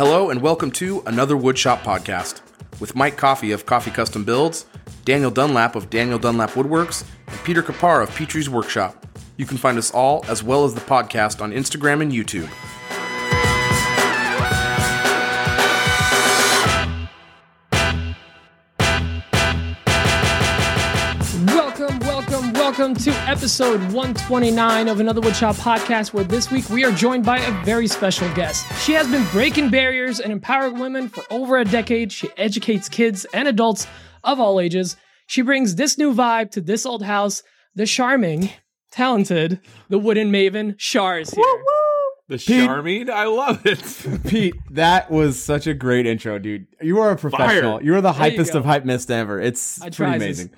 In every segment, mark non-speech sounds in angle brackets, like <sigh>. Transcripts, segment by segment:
Hello and welcome to another Woodshop podcast with Mike Coffee of Coffee Custom Builds, Daniel Dunlap of Daniel Dunlap Woodworks, and Peter Kapar of Petrie's Workshop. You can find us all as well as the podcast on Instagram and YouTube. Welcome, welcome to episode 129 of another Woodshop podcast, where this week we are joined by a very special guest. She has been breaking barriers and empowering women for over a decade. She educates kids and adults of all ages. She brings this new vibe to this old house. The charming, talented, the wooden maven, Shar is here. The charming, I love it. <laughs> Pete, that was such a great intro, dude. You are a professional. Fire. You are the There you hypest of hype mist ever. It's I pretty tries. amazing.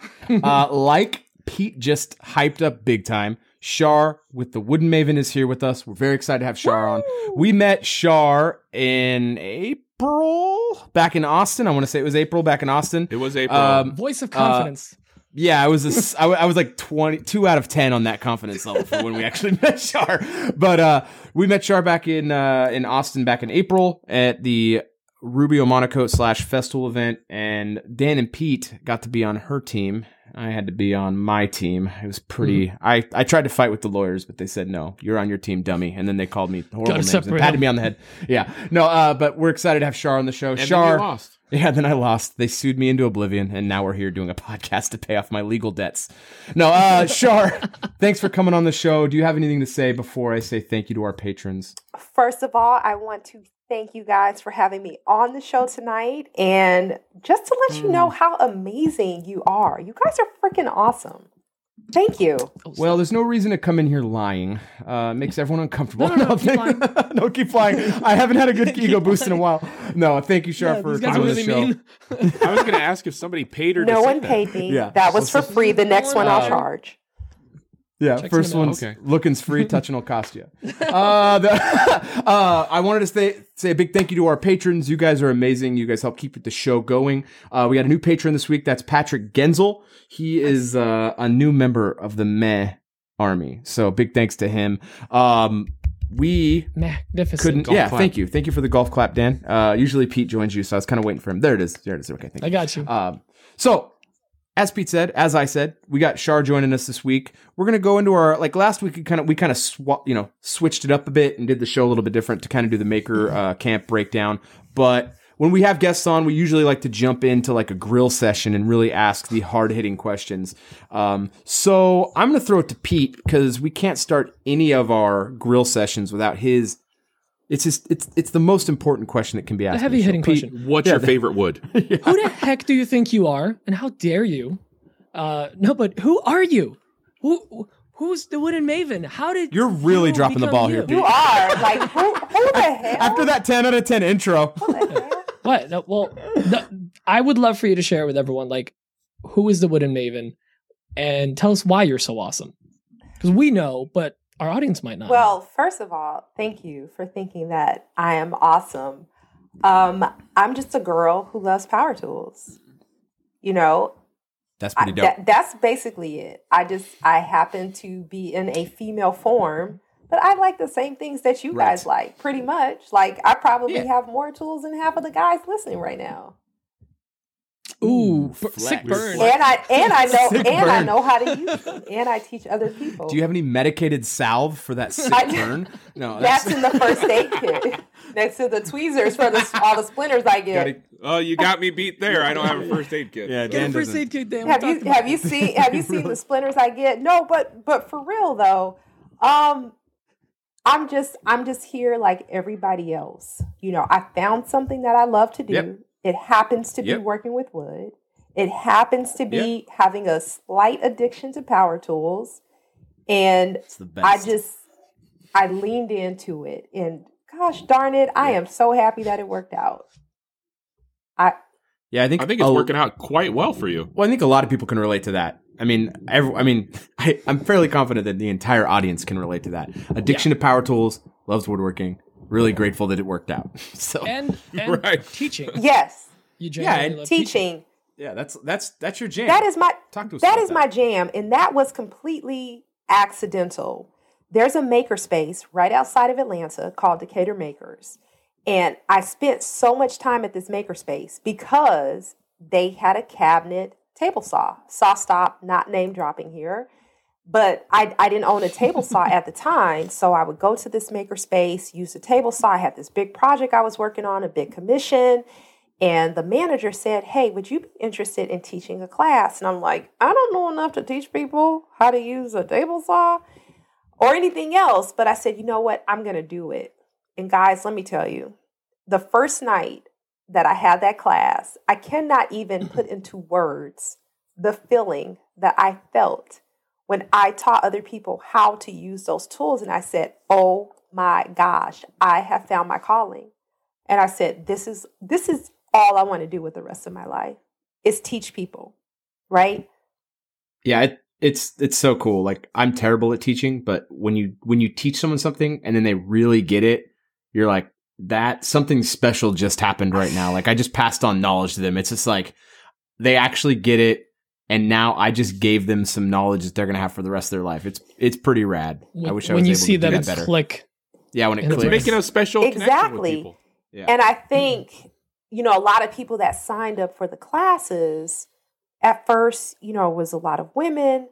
uh, <laughs> like Pete just hyped up big time. Shar with the Wooden Maven is here with us. We're very excited to have Shar on. We met Shar in April back in Austin. I want to say it was April back in Austin. It was April. Um, Voice of confidence. Yeah, I was a s I, w- I was like 20, two out of 10 on that confidence level for when we actually <laughs> met Shar. But uh, we met Shar back in uh, in Austin back in April at the Rubio Monocoat slash festival event, and Dan and Pete got to be on her team. I had to be on my team. It was pretty. Mm-hmm. I, I tried to fight with the lawyers, but they said no. You're on your team, dummy. And then they called me horrible names and patted them. me on the head. Yeah, no. Uh, but we're excited to have Shar on the show. and then Shar you lost. yeah, then I lost. They sued me into oblivion, and now we're here doing a <laughs> podcast to pay off my legal debts. No, uh, <laughs> Shar, thanks for coming on the show. Do you have anything to say before I say thank you to our patrons? First of all, I want to thank you guys for having me on the show tonight and just to let you know Mm. how amazing you are. You guys are freaking awesome. Thank you. Well, there's no reason to come in here lying. Uh, makes everyone uncomfortable. No, no, no, <laughs> keep thank- <laughs> no, keep flying. I haven't had a good <laughs> ego boost in a while. No, thank you, Shar, Yeah, for coming are on the really show. mean. I was going to ask if somebody paid her. No say one that. paid me. Yeah. That was for free. The next one I'll Uh, charge. Yeah, Checks first in the mail. one's Okay. looking's free, <laughs> touching will cost you. Uh, the, <laughs> uh, I wanted to say, say a big thank you to our patrons. You guys are amazing. You guys help keep the show going. Uh, we got a new patron this week. That's Patrick Genzel. He is uh, a new member of the Meh Army. So big thanks to him. Um, we Magnificent. couldn't. Golf yeah, clap. thank you. Thank you for the golf clap, Dan. Uh, usually Pete joins you, so I was kind of waiting for him. There it is. There it is. Okay, thank you. I got you. Um, so, as Pete said, as I said, we got Shar joining us this week. We're gonna go into our like last week. We kind of we kind of swa- you know switched it up a bit and did the show a little bit different to kind of do the maker uh, camp breakdown. But when we have guests on, we usually like to jump into like a grill session and really ask the hard hitting questions. Um, so I'm gonna throw it to Pete because we can't start any of our grill sessions without his. It's just it's it's the most important question that can be asked. The on the heavy hitting. Pete, question. What's Yeah, your the- favorite wood? <laughs> Who the heck do you think you are? And how dare you? Uh, no, but who are you? Who who's the wooden maven? How did You're really you dropping the ball you? here, You are. Like, who, who the hell? After that 10 out of 10 intro. Who the hell? <laughs> What? No, well, the, I would love for you to share with everyone, like, who is the wooden maven, and tell us why you're so awesome. Because we know, but our audience might not. Well, first of all, thank you for thinking that I am awesome. Um, I'm just a girl who loves power tools. You know, That's pretty dope. that, that's basically it. I just I happen to be in a female form, but I like the same things that you guys like, pretty much. Like I probably Yeah. have more tools than half of the guys listening right now. Ooh, Ooh, flex. sick burn. And I and I know Sick and I know how to use them, and I teach other people. Do you have any medicated salve for that sick I- burn? <laughs> No, That's that's, in the first aid <laughs> kit, next to the tweezers for the all the splinters I get. gotta, Oh, you got me beat there. I don't have a first aid kit. yeah, Get Dan a first aid kit, Dan. have you talked about have you this. seen have you <laughs> seen the splinters I get? No, but but for real though, um, I'm just I'm just here like everybody else. You know, I found something that I love to do. Yep. It happens to be working with wood. It happens to be having a slight addiction to power tools, and It's the best. I just I leaned into it, and gosh darn it, I am so happy that it worked out. I yeah, I think I think it's a- working out quite well for you. Well, I think a lot of people can relate to that. I mean, every, I mean, <laughs> I, I'm fairly confident that the entire audience can relate to that. Addiction to power tools, loves woodworking. Really grateful that it worked out. <laughs> So and, <laughs> and Right. teaching. yes, You Yeah, genuinely and love teaching. yeah, that's that's that's your jam. That is my Talk to us that my jam, and that was completely accidental. There's a makerspace right outside of Atlanta called Decatur Makers, And I spent so much time at this makerspace because they had a cabinet table saw. Saw stop, not name dropping here. But I, I didn't own a table saw at the time. So I would go to this makerspace, use the table saw. I had this big project I was working on, a big commission. And the manager said, Hey, would you be interested in teaching a class? And I'm like, I don't know enough to teach people how to use a table saw or anything else. But I said, You know what? I'm going to do it. And guys, let me tell you, the first night that I had that class, I cannot even put into words the feeling that I felt when I taught other people how to use those tools. And I said, Oh my gosh, I have found my calling. And I said, This is this is all I want to do with the rest of my life is teach people, right? Yeah, it, it's it's so cool. Like I'm terrible at teaching, but when you when you teach someone something and then they really get it, you're like that something special just happened right now. Like I just passed on knowledge to them. It's just like they actually get it and now I just gave them some knowledge that they're going to have for the rest of their life. It's it's pretty rad. When, I wish I when was you able see to that, that better. click. yeah, when it and it's It's clicks. making a special connection with Exactly. people. Yeah. And I think, you know, a lot of people that signed up for the classes at first, you know, was a lot of women.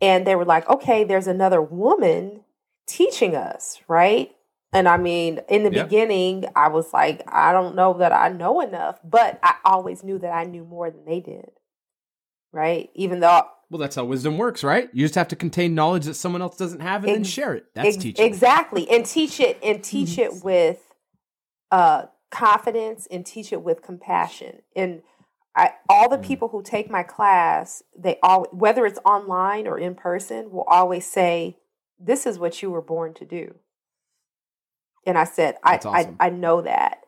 And they were like, okay, there's another woman teaching us, right? And I mean, in the Yep. beginning, I was like, I don't know that I know enough, but I always knew that I knew more than they did, right? Even though well, that's how wisdom works, right? You just have to contain knowledge that someone else doesn't have and then share it. That's Ex- teaching. Exactly. And teach it and teach it with uh confidence and teach it with compassion. And I all the Mm. people who take my class, they all whether it's online or in person, will always say, This is what you were born to do. And I said, I, awesome. I I know that.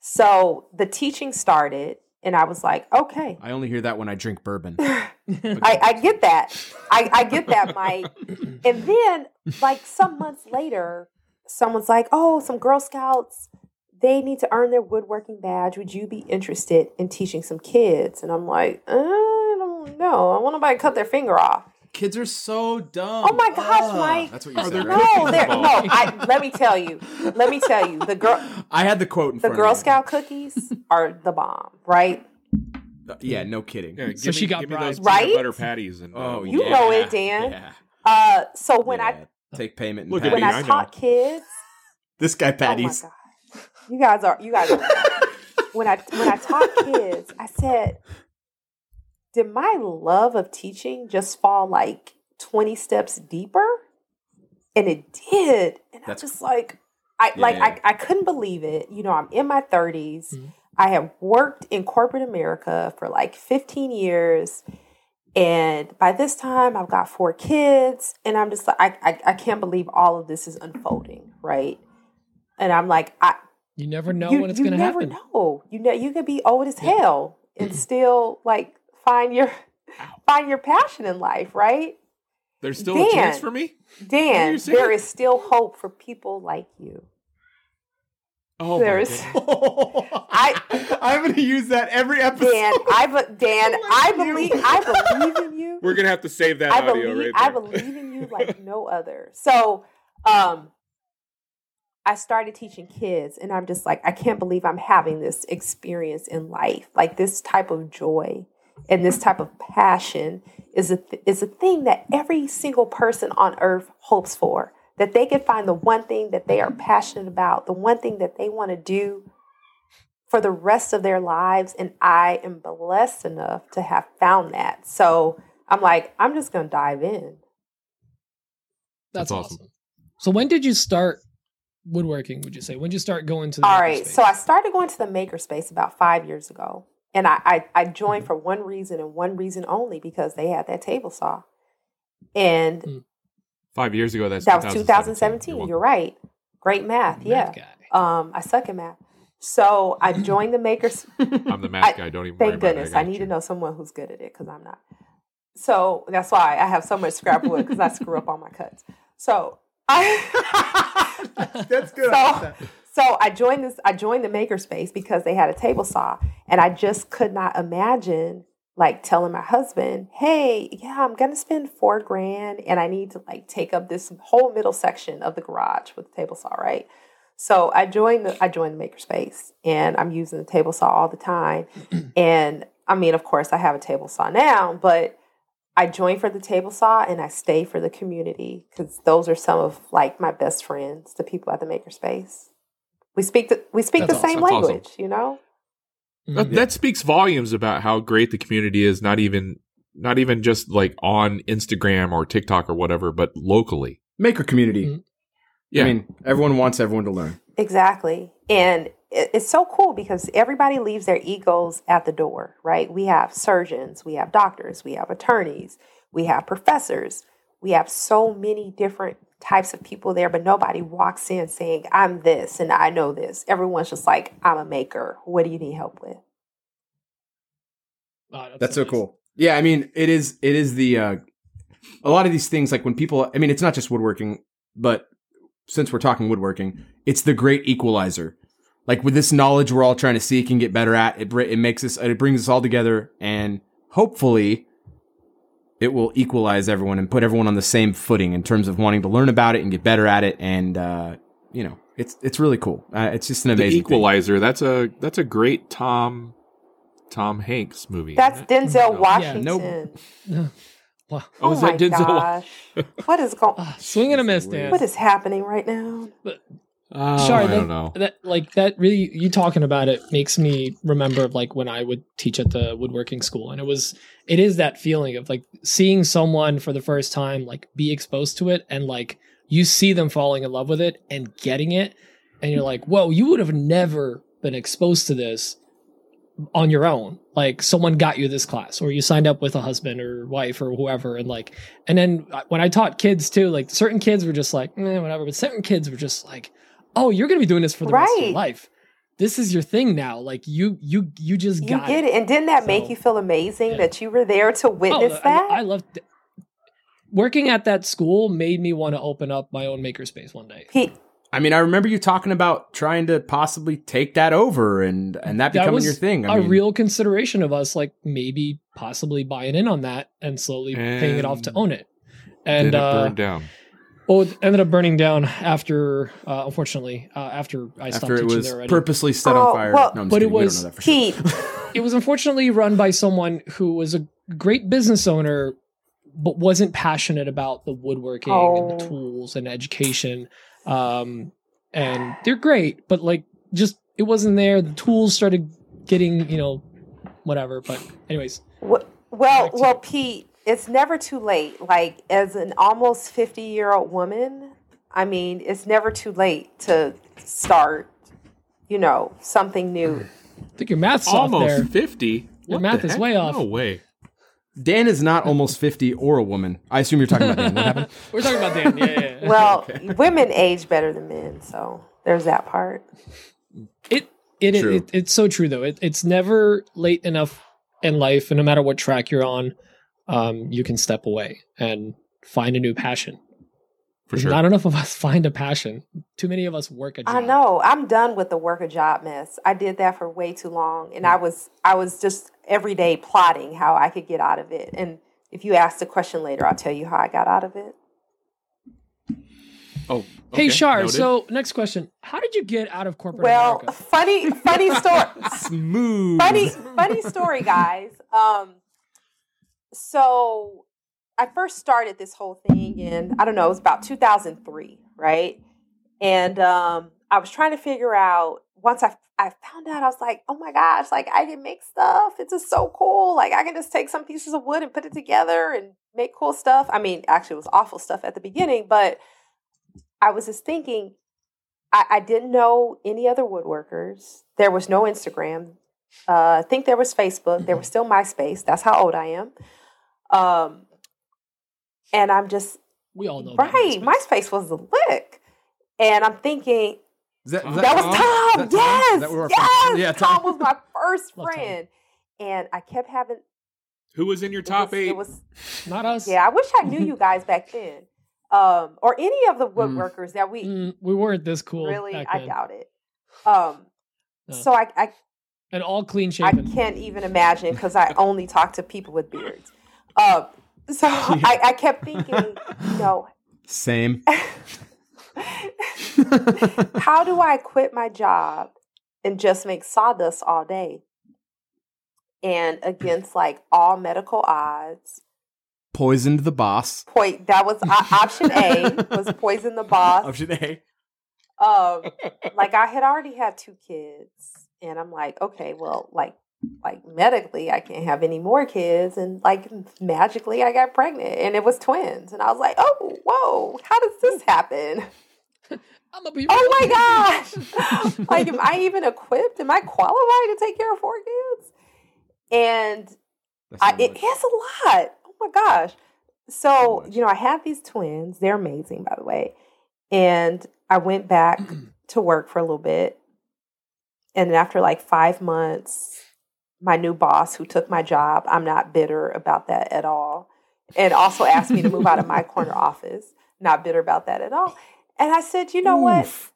So the teaching started and I was like, okay. I only hear that when I drink bourbon. <laughs> <laughs> I, I get that. I, I get that, Mike. And then, like some months later, someone's like, "Oh, some Girl Scouts, they need to earn their woodworking badge. Would you be interested in teaching some kids?" And I'm like, uh, "I don't know. I want nobody to cut their finger off." Kids are so dumb. Oh my gosh, Ugh. Mike. That's what you Are said, there right? No, <laughs> they're, no. I, let me tell you. Let me tell you. The girl, <laughs> I had the quote in the front Girl of me. The Girl Scout cookies are the bomb, right? Yeah, no kidding. Yeah, give So she got me those bribed. Right? butter patties and uh, Oh, You go. know it, Dan. Yeah. Uh, so when Yeah. take payment and Look at I when me, I I know. taught kids, <laughs> this guy patties. Oh my god. You guys are you guys are when I when I taught kids, I said, did my love of teaching just fall like 20 steps deeper? And it did. And That's- I'm just like I like I, I couldn't believe it. You know, I'm in my 30s. Mhm. I have worked in corporate America for like 15 years. And by this time, I've got four kids, and I'm just like, I, I, I can't believe all of this is unfolding, right? And I'm like, I, You never know you, when it's going to never happen. know. You know, you could be old as hell and still like find your find your passion in life, right? There's still a chance for me. Dan, there is still hope for people like you. Oh, There my is- goodness. <laughs> I I'm gonna use that every episode. Dan, I be- Dan, <laughs> I believe I believe in you. We're gonna have to save that I audio believe right I believe in you like <laughs> no other. So, um, I started teaching kids, and I'm just like, I can't believe I'm having this experience in life. Like this type of joy and this type of passion is a th- is a thing that every single person on earth hopes for. That they can find the one thing that they are passionate about, the one thing that they want to do for the rest of their lives. And I am blessed enough to have found that. So I'm like, I'm just going to dive in. That's, That's awesome. awesome. So when did you start woodworking? Would you say when did you start going to the All right. makerspace? So I started going to the makerspace about five years ago. And I, I, I joined for one reason and one reason only because they had that table saw. And Mm. Five years ago, that's that was 2017. 2017. You're You're, right. Great math. Yeah. Guy. Um, I suck at math. So I joined the makers. <laughs> I'm the math I- guy. Don't even. worry Thank about it. goodness. got I need you. to know someone who's good at it because I'm not. So that's why I have so much scrap wood because I screw up all my cuts. So I. <laughs> <laughs> That's good. So, so I joined this. I joined the makerspace because they had a table saw, and I just could not imagine like telling my husband, "Hey, yeah, I'm gonna spend four grand, and I need to like take up this whole middle section of the garage with the table saw, right?" So I joined the I joined the makerspace and I'm using the table saw all the time. <clears throat> and I mean, of course, I have a table saw now, but I joined for the table saw and I stay for the community because those are some of like my best friends, the people at the makerspace. We speak the we speak That's the same awesome. That's language, you know. That, that speaks volumes about how great the community is. Not even not even just like on Instagram or TikTok or whatever, but locally. Maker community. Mhm. Yeah, I mean, everyone wants everyone to learn. Exactly. And it's so cool because everybody leaves their egos at the door, right? We have surgeons, we have doctors, we have attorneys, we have professors, we have so many different types of people there, but nobody walks in saying, I'm this and I know this. Everyone's just like, I'm a maker. What do you need help with? Oh, That's so amazing. cool. Yeah, I mean, it is. It is the uh, a lot of these things. Like when people, I mean, it's not just woodworking, but since we're talking woodworking, it's the great equalizer. Like with this knowledge we're all trying to seek and get better at, it it makes us, it brings us all together, and hopefully, it will equalize everyone and put everyone on the same footing in terms of wanting to learn about it and get better at it. And uh, you know, it's it's really cool. Uh, it's just an the amazing thing. Equalizer. That's a that's a great Tom Tom Hanks movie. That's? Denzel No. Washington. <laughs> nope. Wow. Oh, is my that Denzel? Gosh. what is going Ah, swing and a miss, Dan. what is happening right now? Oh, Shar, I that, don't know. that like that really you talking about it makes me remember of like when I would teach at the woodworking school and it was it is that feeling of like seeing someone for the first time like be exposed to it and like you see them falling in love with it and getting it and you're like whoa you would have never been exposed to this on your own like someone got you this class or you signed up with a husband or wife or whoever and like and then uh, when i taught kids too like certain kids were just like eh, whatever but certain kids were just like oh you're gonna be doing this for the rest of your life this is your thing now like you you you just You got get it, it. And didn't that make you feel amazing Yeah. that you were there to witness Oh, that? I, I love working at that school made me want to open up my own makerspace one day he, I mean, I remember you talking about trying to possibly take that over and and that that becoming was your thing. I a mean, real consideration of us like maybe possibly buying in on that and slowly paying it off to own it And and it uh burned down. Well it ended up burning down after uh unfortunately uh, after i stopped after it teaching was there already purposely set Oh, on fire. well, no, I'm just but it kidding. We don't was know that for sure. Pete, <laughs> it was unfortunately run by someone who was a great business owner but wasn't passionate about the woodworking and the Oh. tools and education um and they're great but like just it wasn't there the tools started getting you know whatever but anyways w- well, well. Pete, it's never too late. Like as an almost fifty-year-old woman, I mean, it's never too late to start. You know, something new. i think your math's off there Almost fifty. Your What math the is heck? way off. No way. Dan is not almost fifty or a woman. I assume you're talking about Dan. What happened? <laughs> we're talking about dan yeah yeah, yeah. Well, women age better than men, so there's that part. It it, it, it it's so true though. It, it's never late enough in life, and no matter what track you're on, um, you can step away and find a new passion. For sure. Not enough of us <laughs> find a passion. Too many of us work a job. I know. I'm done with the work a job mess. I did that for way too long, and I was I was just every day plotting how I could get out of it. And if you ask the question later, I'll tell you how I got out of it. oh, Hey okay, Shar, noted. so next question: How did you get out of corporate Well, America? funny funny story. <laughs> Smooth. funny funny story guys um so i first started this whole thing in i don't know it was about 2003 right and um i was trying to figure out once i i found out i was like oh my gosh like i can make stuff it's just so cool like i can just take some pieces of wood and put it together and make cool stuff i mean actually it was awful stuff at the beginning but i was just thinking I, I didn't know any other woodworkers. There was no Instagram. Uh, I think there was Facebook. There was still MySpace. That's how old I am. Um, and I'm just we all know right. MySpace. MySpace was the lick, and I'm thinking Is that, is that, was Tom. Is that Yes, Is that we're yes. from? Yeah, Tom. was my <laughs> first friend, and I kept having who was in your it top was- eight? It was Not us. yeah. I wish I knew you guys back <laughs> then, um, or any of the woodworkers that we Mm, we weren't this cool. really. back I then. doubt it. Um, No. so I, I And all clean I can't even imagine because I only talk to people with beards. Uh, so <laughs> I, I kept thinking, you know, Same. <laughs> How do I quit my job and just make sawdust all day? And against like all medical odds, Poisoned the boss. point that was o- option A was <laughs> poison the boss. Option A. um like I had already had two kids and I'm like, okay, well, like like medically I can't have any more kids and like magically I got pregnant and it was twins and I was like, "Oh, whoa, how does this happen?" <laughs> I'm gonna be. Oh my gosh. <laughs> like am I even equipped? Am I qualified to take care of four kids? And That's I, so it much. a lot. Oh my gosh. So, you know, I had these twins. They're amazing, by the way. And I went back <clears throat> to work for a little bit. And after like five months, my new boss who took my job, I'm not bitter about that at all. And also asked me to move out of my <laughs> corner office. Not bitter about that at all. And I said, you know what? Oof.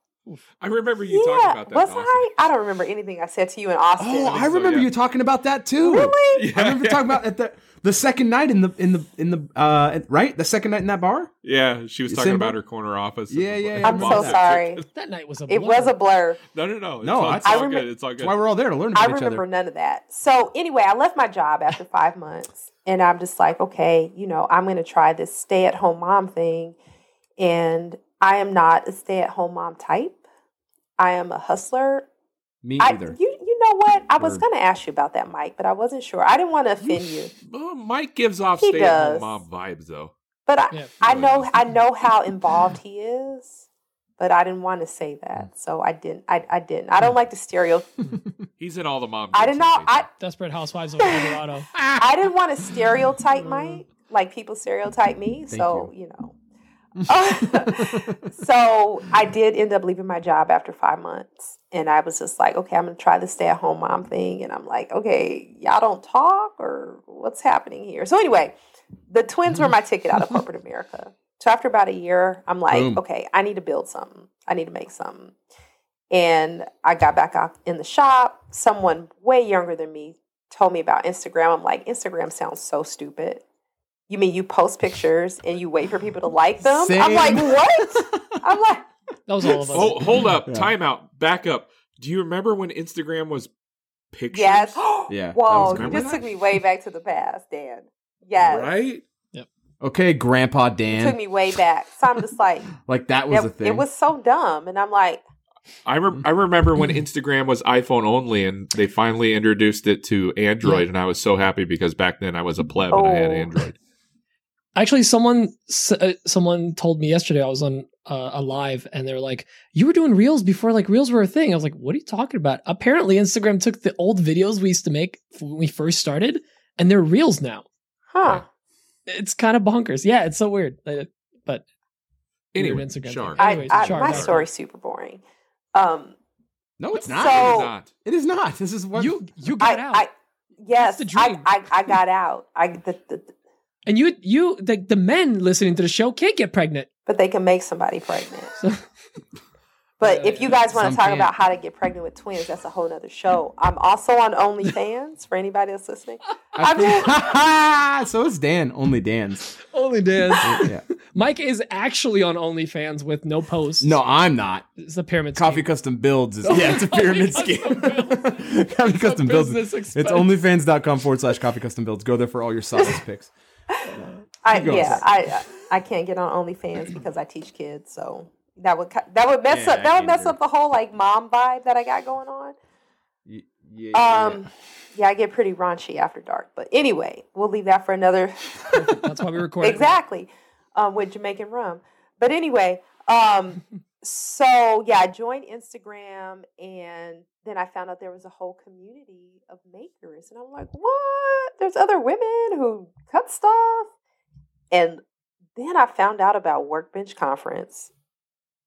I remember you talking about that. was. I? I don't remember anything I said to you in Austin. Oh, I so, remember yeah. you talking about that too. really? Yeah, I remember yeah. talking about at the the second night in the in the in the uh right the second night in that bar. Yeah, she was talking seen about her corner office. Yeah, the- yeah, yeah, I'm so sorry. That night was a. It was a blur. No, no, no. It's No, all, I- all remember- good. It's all good. That's why we're all there to learn I about each remember other. none of that. So anyway, I left my job after five months, and I'm just like, okay, you know, I'm going to try this stay-at-home mom thing, and I am not a stay-at-home mom type. I am a hustler. Me I, either. you, you know what? I was going to ask you about that, Mike, but I wasn't sure. I didn't want to offend you, Well, Mike gives off He stay-at-home mom vibes, though. but I, Yeah. I know, I know how involved <laughs> he is. But I didn't want to say that, hmm. so I didn't. I, I didn't. I don't hmm. like the stereo. <laughs> He's in all the mom. I didn't know. these I. Desperate Housewives of Colorado. <laughs> I didn't want to stereotype Mike like people stereotype me. Thank so you, know. <laughs> so I did end up leaving my job after five months, and I was just like, okay, I'm gonna try the stay-at-home mom thing, and I'm like, okay, y'all don't talk or what's happening here? So anyway, the twins were my ticket out of <laughs> corporate America. So after about a year, I'm like, Boom. okay, I need to build something. I need to make something. And I got back out in the shop. Someone way younger than me told me about Instagram. I'm like, Instagram sounds so stupid. You mean you post pictures and you wait for people to like them? I'm like, what? I'm like, <laughs> That was all of us. Oh, hold up. Yeah. Time out. Back up. Do you remember when Instagram was pictures? yes. <gasps> <gasps> Yeah, that Whoa, was you just took me way back to the past, Dan. Yes. Right? Yep. Okay, Grandpa Dan. You took me way back. So I'm just like, <laughs> Like that was it, a thing. it was so dumb. And I'm like, I, re- I remember when Instagram was iPhone only and they finally introduced it to Android, and I was so happy because back then I was a pleb and I had Oh. Android. Actually, someone uh, someone told me yesterday I was on uh, a live and they were like, "You were doing reels before like reels were a thing." I was like, "What are you talking about?" Apparently, Instagram took the old videos we used to make when we first started, and they're reels now. huh. It's kind of bonkers. Yeah, it's so weird. But Anyway, weird Instagram. Char. thing. I, Anyways, I, Char, my that's- story's super boring. Um, no, it's not. So- It is not. it is not. This is what You you I, got out, I, yes, the I, dream. I, I got out. I, the, the, and you you the the men listening to the show can't get pregnant. but they can make somebody pregnant. So, <laughs> But Yeah, if you guys want to talk can't. about how to get pregnant with twins, that's a whole other show. I'm also on OnlyFans for anybody that's listening. <laughs> I think- <laughs> so it's Dan. Only Dan's. only Dan. Yeah. Mike is actually on OnlyFans with no posts. No, I'm not. it's a pyramid. Coffee scheme. Custom Builds is yeah, it's a pyramid Coffee scheme. Custom Coffee Custom Builds. business It's expense. onlyfans.com forward slash coffee custom builds. Go there for all your size picks. <laughs> I, yeah, I I can't get on OnlyFans because I teach kids, so that would that would mess Yeah, up that would mess up the whole like mom vibe that I got going on. Y- Yeah, Um, yeah, I get pretty raunchy after dark, but anyway, we'll leave that for another. That's why we <laughs> record. exactly um, with Jamaican rum. But anyway, um, <laughs> so yeah, I joined Instagram, and then I found out there was a whole community of makers, and I'm like, what? There's other women who cut stuff, and then I found out about Workbench Conference,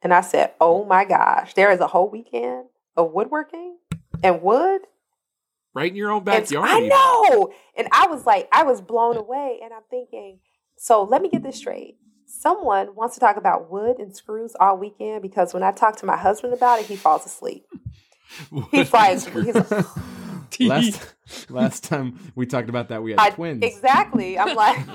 and I said, oh my gosh, there is a whole weekend of woodworking and wood. Right in your own And backyard. I know. And I was like, I was blown away. And I'm thinking, so let me get this straight. Someone wants to talk about wood and screws all weekend because when I talk to my husband about it, he falls asleep. <laughs> He's like, he's <laughs> like last last time we talked about that, we had I, twins. exactly. I'm like, <laughs>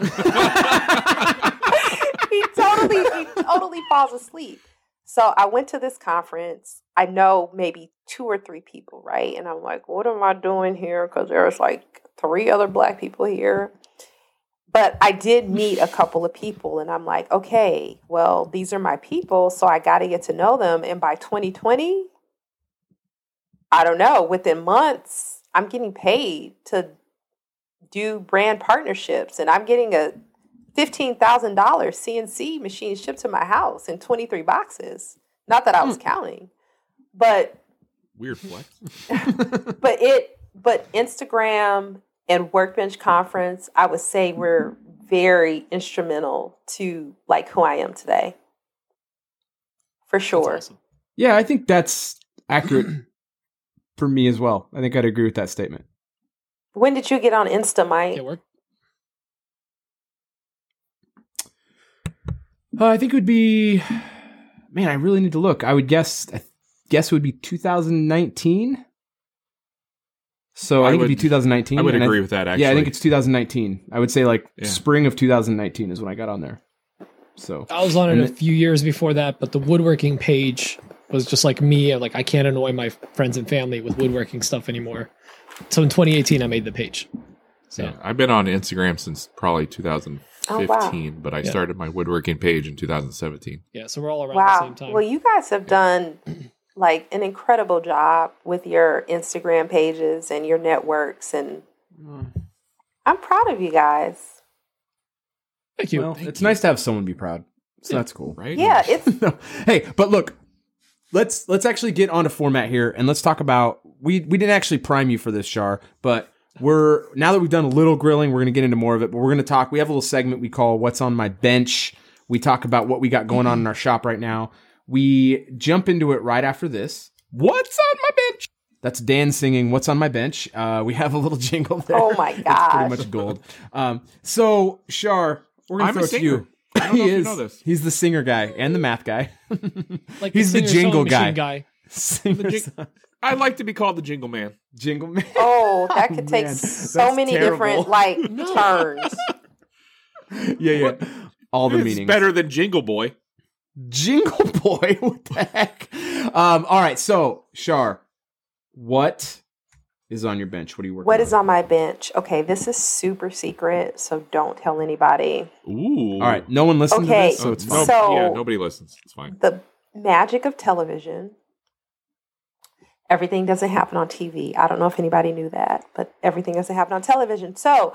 he totally, he totally falls asleep. So I went to this conference. I know maybe two or three people, right? And I'm like, what am I doing here? Because there's like three other black people here. But I did meet a couple of people, and I'm like, okay, well, these are my people, so I got to get to know them. And by 2020, I don't know, within months, I'm getting paid to do brand partnerships, and I'm getting a $15,000 CNC machine shipped to my house in 23 boxes. Not that I was hmm. counting, but Weird flex. <laughs> but it but Instagram and Workbench Conference, I would say were very instrumental to like who I am today. For sure. awesome. Yeah, I think that's accurate <clears throat> for me as well. I think I'd agree with that statement. When did you get on Insta, Mike? It worked. Uh, I think it would be, man, I really need to look. I would guess, I guess it would be 2019. So I, I think it'd be 2019. I would and agree with that. Actually, Yeah, I think it's 2019. I would say like Yeah. spring of 2019 is when I got on there. So I was on it a it- few years before that, but the woodworking page was just like me. Like I can't annoy my friends and family with woodworking stuff anymore. So in 2018, I made the page. So Yeah, I've been on Instagram since probably 2015, but I Yeah. started my woodworking page in 2017. yeah, so we're all around the same time. Well, you guys have done like an incredible job with your Instagram pages and your networks and mm. I'm proud of you guys. Thank you. well, Thank it's you. nice to have someone be proud. So Yeah. that's cool. Right? Yeah, <laughs> it's no. Hey, but look, let's let's actually get on to format here and let's talk about we we didn't actually prime you for this, Char, but we're now that we've done a little grilling, we're gonna get into more of it. But we're gonna talk. We have a little segment we call "What's on My Bench." We talk about what we got going on in our shop right now. We jump into it right after this. What's on my bench? That's Dan singing "What's on My Bench." Uh, we have a little <laughs> jingle there. Oh my god! it's pretty much gold. Um, so Char, we're gonna I'm a throw it to you. I don't know he if you is. know this. He's the singer guy and the math guy. like <laughs> he's the singer jingle guy. guy. <laughs> Singer, jing- I like to be called the Jingle Man. jingle man. Oh, that <laughs> could take man, so that's many terrible. different like turns. yeah, yeah. All the it's meanings. better than Jingle Boy. Jingle boy. What the heck? Um, all right. So, Shar, what is on your bench? What are you working What on? is on my bench? Okay, this is super secret, so don't tell anybody. Ooh. All right. No one listens Okay, to this, so it's fine. So- yeah, nobody listens. It's fine. The magic of television. Everything doesn't happen on TV. I don't know if anybody knew that, but everything doesn't happen on television. So,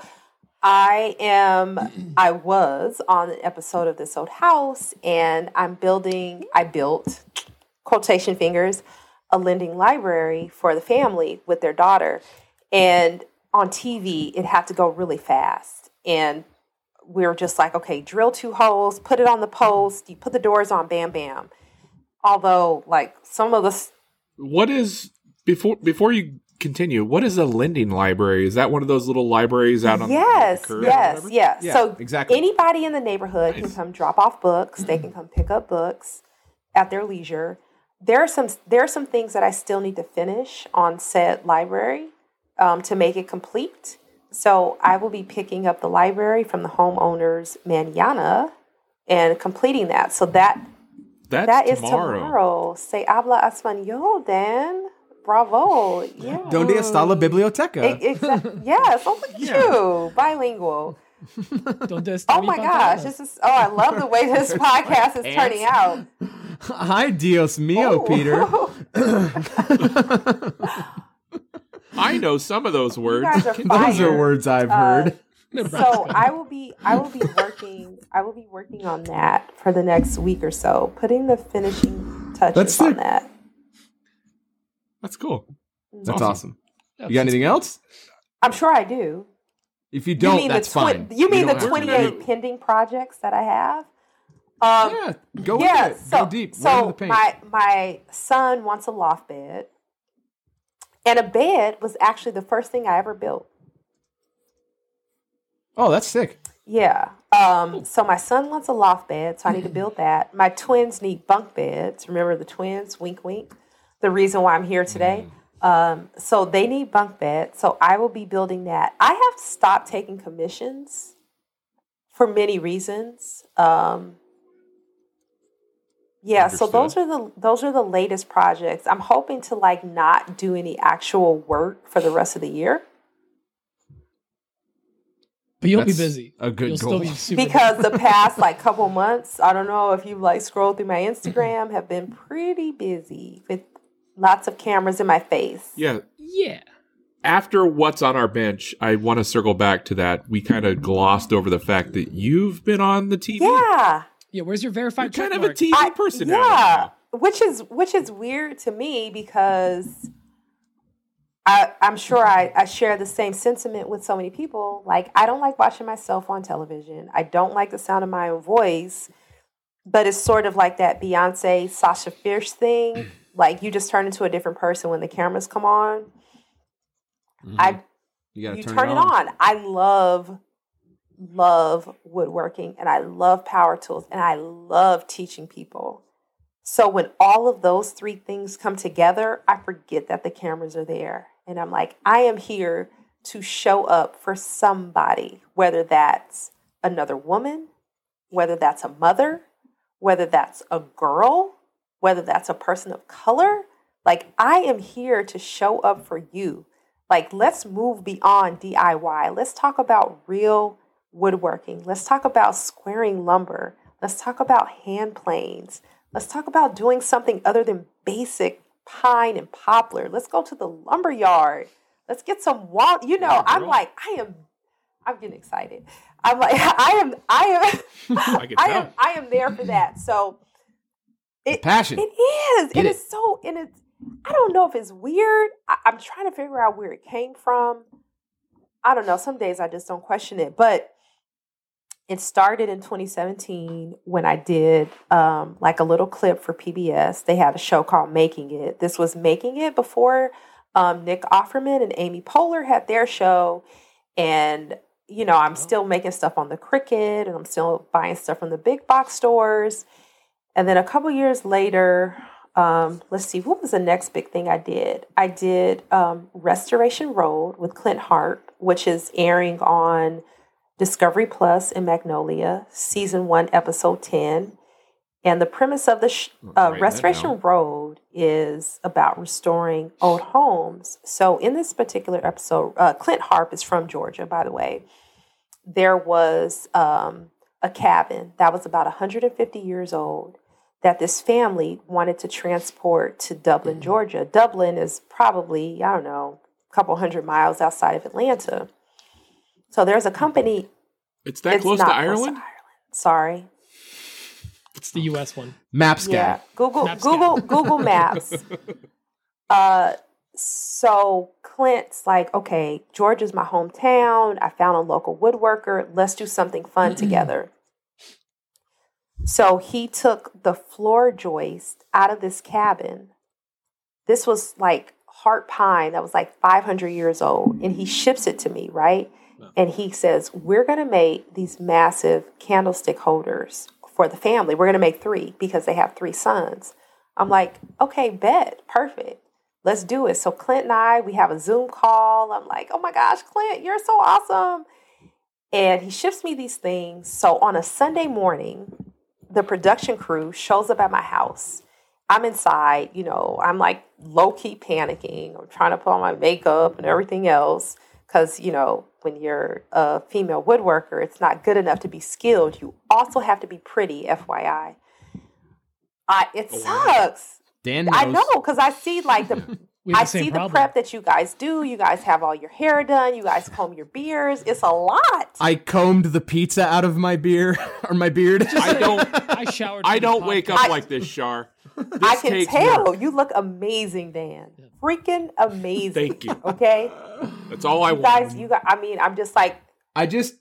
I am <clears throat> I was on an episode of This Old House and I'm building I built quotation fingers a lending library for the family with their daughter. And on TV, it had to go really fast. And we were just like, okay, drill two holes, put it on the post, you put the doors on, bam, bam. Although, like, some of the, What is before before you continue? What is a lending library? Is that one of those little libraries out on yes, the curb yes, yes. Yeah, so exactly. anybody in the neighborhood can come drop off books. They can <clears throat> come pick up books at their leisure. There are some there are some things that I still need to finish on said library um, to make it complete. So I will be picking up the library from the homeowners manana and completing that. So that That's that is tomorrow. tomorrow. Se habla español, Dan. Bravo. Yeah. Donde está la biblioteca? E- exa- yes, look at you, bilingual. Donde está Oh my gosh, this is. Oh, I love the way this <laughs> podcast is turning out. Hi, Dios mío, Oh. Peter. <laughs> I know some of those words. are Those are words I've Uh, heard. So I will be. I will be working. I will be working on that for the next week or so, putting the finishing touches That's on sick. that. That's cool. That's awesome. awesome. You got anything else? I'm sure I do. If you You don't, mean that's the twi- fine. You mean don't the 28 pending projects that I have? Um, Yeah, go yeah, with it. so, go deep. So my my son wants a loft bed, and a bed was actually the first thing I ever built. oh, that's sick. Yeah. Um, so my son wants a loft bed, so I need to <laughs> build that. My twins need bunk beds. Remember the twins? Wink, wink. The reason why I'm here today. Um, so they need bunk beds. So I will be building that. I have stopped taking commissions for many reasons. Um, Yeah, so those are the those are the latest projects. I'm hoping to like not do any actual work for the rest of the year But you'll That's be busy. a good You'll goal. still be super because the <laughs> past like couple months, I don't know if you like scroll through my Instagram, have been pretty busy with lots of cameras in my face. Yeah. Yeah. After what's on our bench, I want to circle back to that. We kind of glossed over the fact that you've been on the TV. Yeah. Yeah. Where's your verified You're kind check of a? TV I- personality. Yeah, now. which is which is weird to me because I I'm sure I, I share the same sentiment with so many people. Like I don't like watching myself on television. I don't like the sound of my own voice. But it's sort of like that Beyonce Sasha Fierce thing. Like you just turn into a different person when the cameras come on. Mm-hmm. I You you turn, turn, it, on. I love, love woodworking and I love power tools and I love teaching people. So when all of those three things come together, I forget that the cameras are there. And I'm like, I am here to show up for somebody, whether that's another woman, whether that's a mother, whether that's a girl, whether that's a person of color. Like, I am here to show up for you. Like, let's move beyond DIY. Let's talk about real woodworking. Let's talk about squaring lumber. Let's talk about hand planes. Let's talk about doing something other than basic pine and poplar. Let's go to the lumber yard. Let's get some wall. You know, Yeah, I'm like, I am, I'm getting excited. I'm like, <laughs> I am, I am, I <laughs> I am, I am there for that. So it, Passion. it is. Get It it. is so, and it's, I don't know if it's weird. I, I'm trying to figure out where it came from. I don't know. Some days I just don't question it. But it started in 2017 when I did um, like a little clip for PBS. They had a show called Making It. This was Making It before um, Nick Offerman and Amy Poehler had their show. And, you know, I'm still making stuff on the Cricut and I'm still buying stuff from the big box stores. And then a couple years later, um, let's see, what was the next big thing I did? I did um, Restoration Road with Clint Harp, which is airing on Discovery Plus and Magnolia, season one, episode 10. And the premise of the sh- uh, Restoration. Road is about restoring old homes. So, in this particular episode, uh, Clint Harp is from Georgia, by the way. There was um, a cabin that was about 150 years old that this family wanted to transport to Dublin, mm-hmm. Georgia. Dublin is probably, I don't know, a couple hundred miles outside of Atlanta. So there's a company. Mm-hmm. It's that it's close not to Ireland? Sorry. It's the U.S. one. Maps guy. Yeah. Google Maps Google Google Maps. <laughs> Uh so Clint's like, okay, Georgia's my hometown. I found a local woodworker. Let's do something fun mm-hmm. together. So he took the floor joist out of this cabin. This was like heart pine that was like 500 years old. And he ships it to me, right? And he says, We're going to make these massive candlestick holders for the family. We're going to make three because they have three sons. I'm like, Okay, bet. Perfect. Let's do it. So Clint and I, we have a Zoom call. I'm like, Oh my gosh, Clint, you're so awesome. And he ships me these things. So on a Sunday morning, the production crew shows up at my house. I'm inside, you know, I'm like low key panicking. I'm trying to put on my makeup and everything else. Because, you know, when you're a female woodworker, it's not good enough to be skilled. You also have to be pretty, FYI. I, it oh, sucks. Dan knows. I know, because I see like the I the same see problem. the prep that you guys do. You guys have all your hair done. You guys comb your beards. It's a lot. I combed the pizza out of my beer <laughs> or my beard. I don't I showered. I don't wake up podcast. like this, Shar. This I can tell. work. You look amazing, Dan. Freaking amazing. Thank you. Okay, That's all I you want. guys. You guys. I mean, I'm just like I just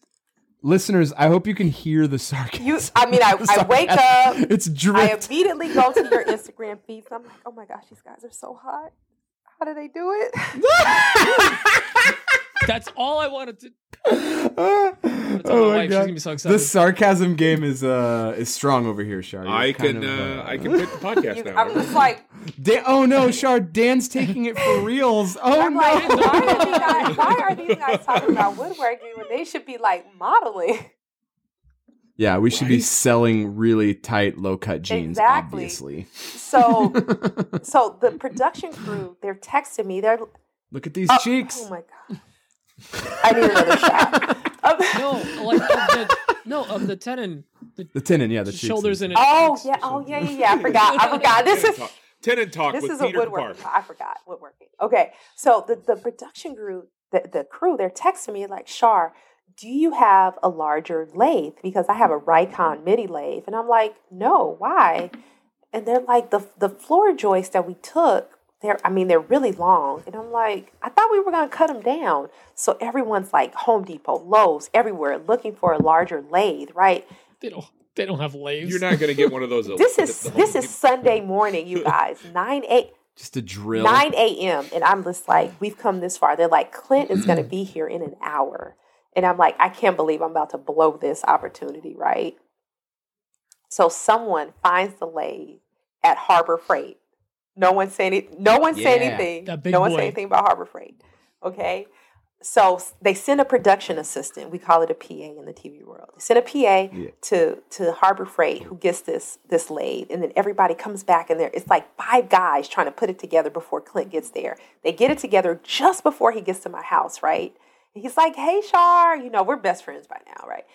listeners. I hope you can hear the sarcasm. you. I mean, I, <laughs> I wake up. It's dripping. I immediately go to your Instagram feeds. I'm like, oh my gosh, these guys are so hot. How do they do it? <laughs> That's all I wanted to. oh tell my wife, she's gonna be so excited. The sarcasm game is uh is strong over here, Shar. You're I can of, uh, I can quit the podcast You, now. I'm just like, Dan- oh no, Shar, Dan's taking it for reals. <laughs> Oh I'm no. like, why are these guys? Why are these guys talking <laughs> about woodworking when they should be like modeling? Yeah, we should be selling really tight, low cut jeans, Exactly. obviously. So, <laughs> so the production crew, they're texting me. They're Look at these oh, cheeks. Oh my god! I need another shot. <laughs> Um, No, like of the no of the tenon, the The tenon, yeah, the cheeks shoulders and oh yeah, oh yeah, yeah, yeah. I forgot. I <laughs> forgot. This is Talk. Tenon talk this with is a Peter woodworking. Park. I forgot woodworking. Okay, so the the production crew, the the crew, they're texting me like, Shar, do you have a larger lathe? Because I have a Rikon MIDI lathe, and I'm like, no, why? And they're like, the the floor joists that we took. They're, I mean, they're really long, and I'm like, I thought we were gonna cut them down. So everyone's like, Home Depot, Lowe's, everywhere, looking for a larger lathe, right? They don't. They don't have lathes. You're not going to get one of those. This is the Home this is Sunday morning, you guys, <laughs> nine eight. Just a drill. 9 a.m. And I'm just like, we've come this far. They're like, Clint is going to mm. be here in an hour. And I'm like, I can't believe I'm about to blow this opportunity, right? So someone finds the lathe at Harbor Freight. No one said any, no one said Yeah, anything. no one boy. said anything about Harbor Freight. Okay. So they send a production assistant. We call it a PA in the TV world. They send a PA Yeah. to to Harbor Freight who gets this this lathe, and then everybody comes back and there it's like five guys trying to put it together before Clint gets there. They get it together just before he gets to my house, right? He's like, "Hey, Shar, you know we're best friends by now, right?"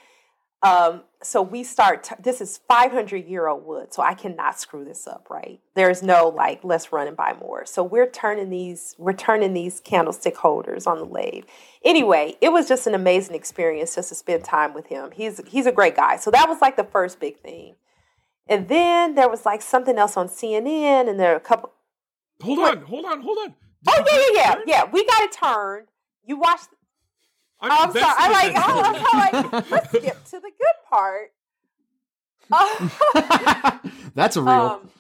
Um, so we start. T- this is 500 year old wood, so I cannot screw this up, right? There's no like, let's run and buy more. So we're turning these, we're turning these candlestick holders on the lathe. Anyway, it was just an amazing experience just to spend time with him. He's he's a great guy. So that was like the first big thing. And then there was like something else on CNN, and there are a couple. Hold on, hold on, hold on. Oh yeah, yeah, yeah, yeah. We got it turned. You watched. I'm, I'm sorry. <laughs> I like. I like. I like. Let's skip to the good part. <laughs> That's a real. Um,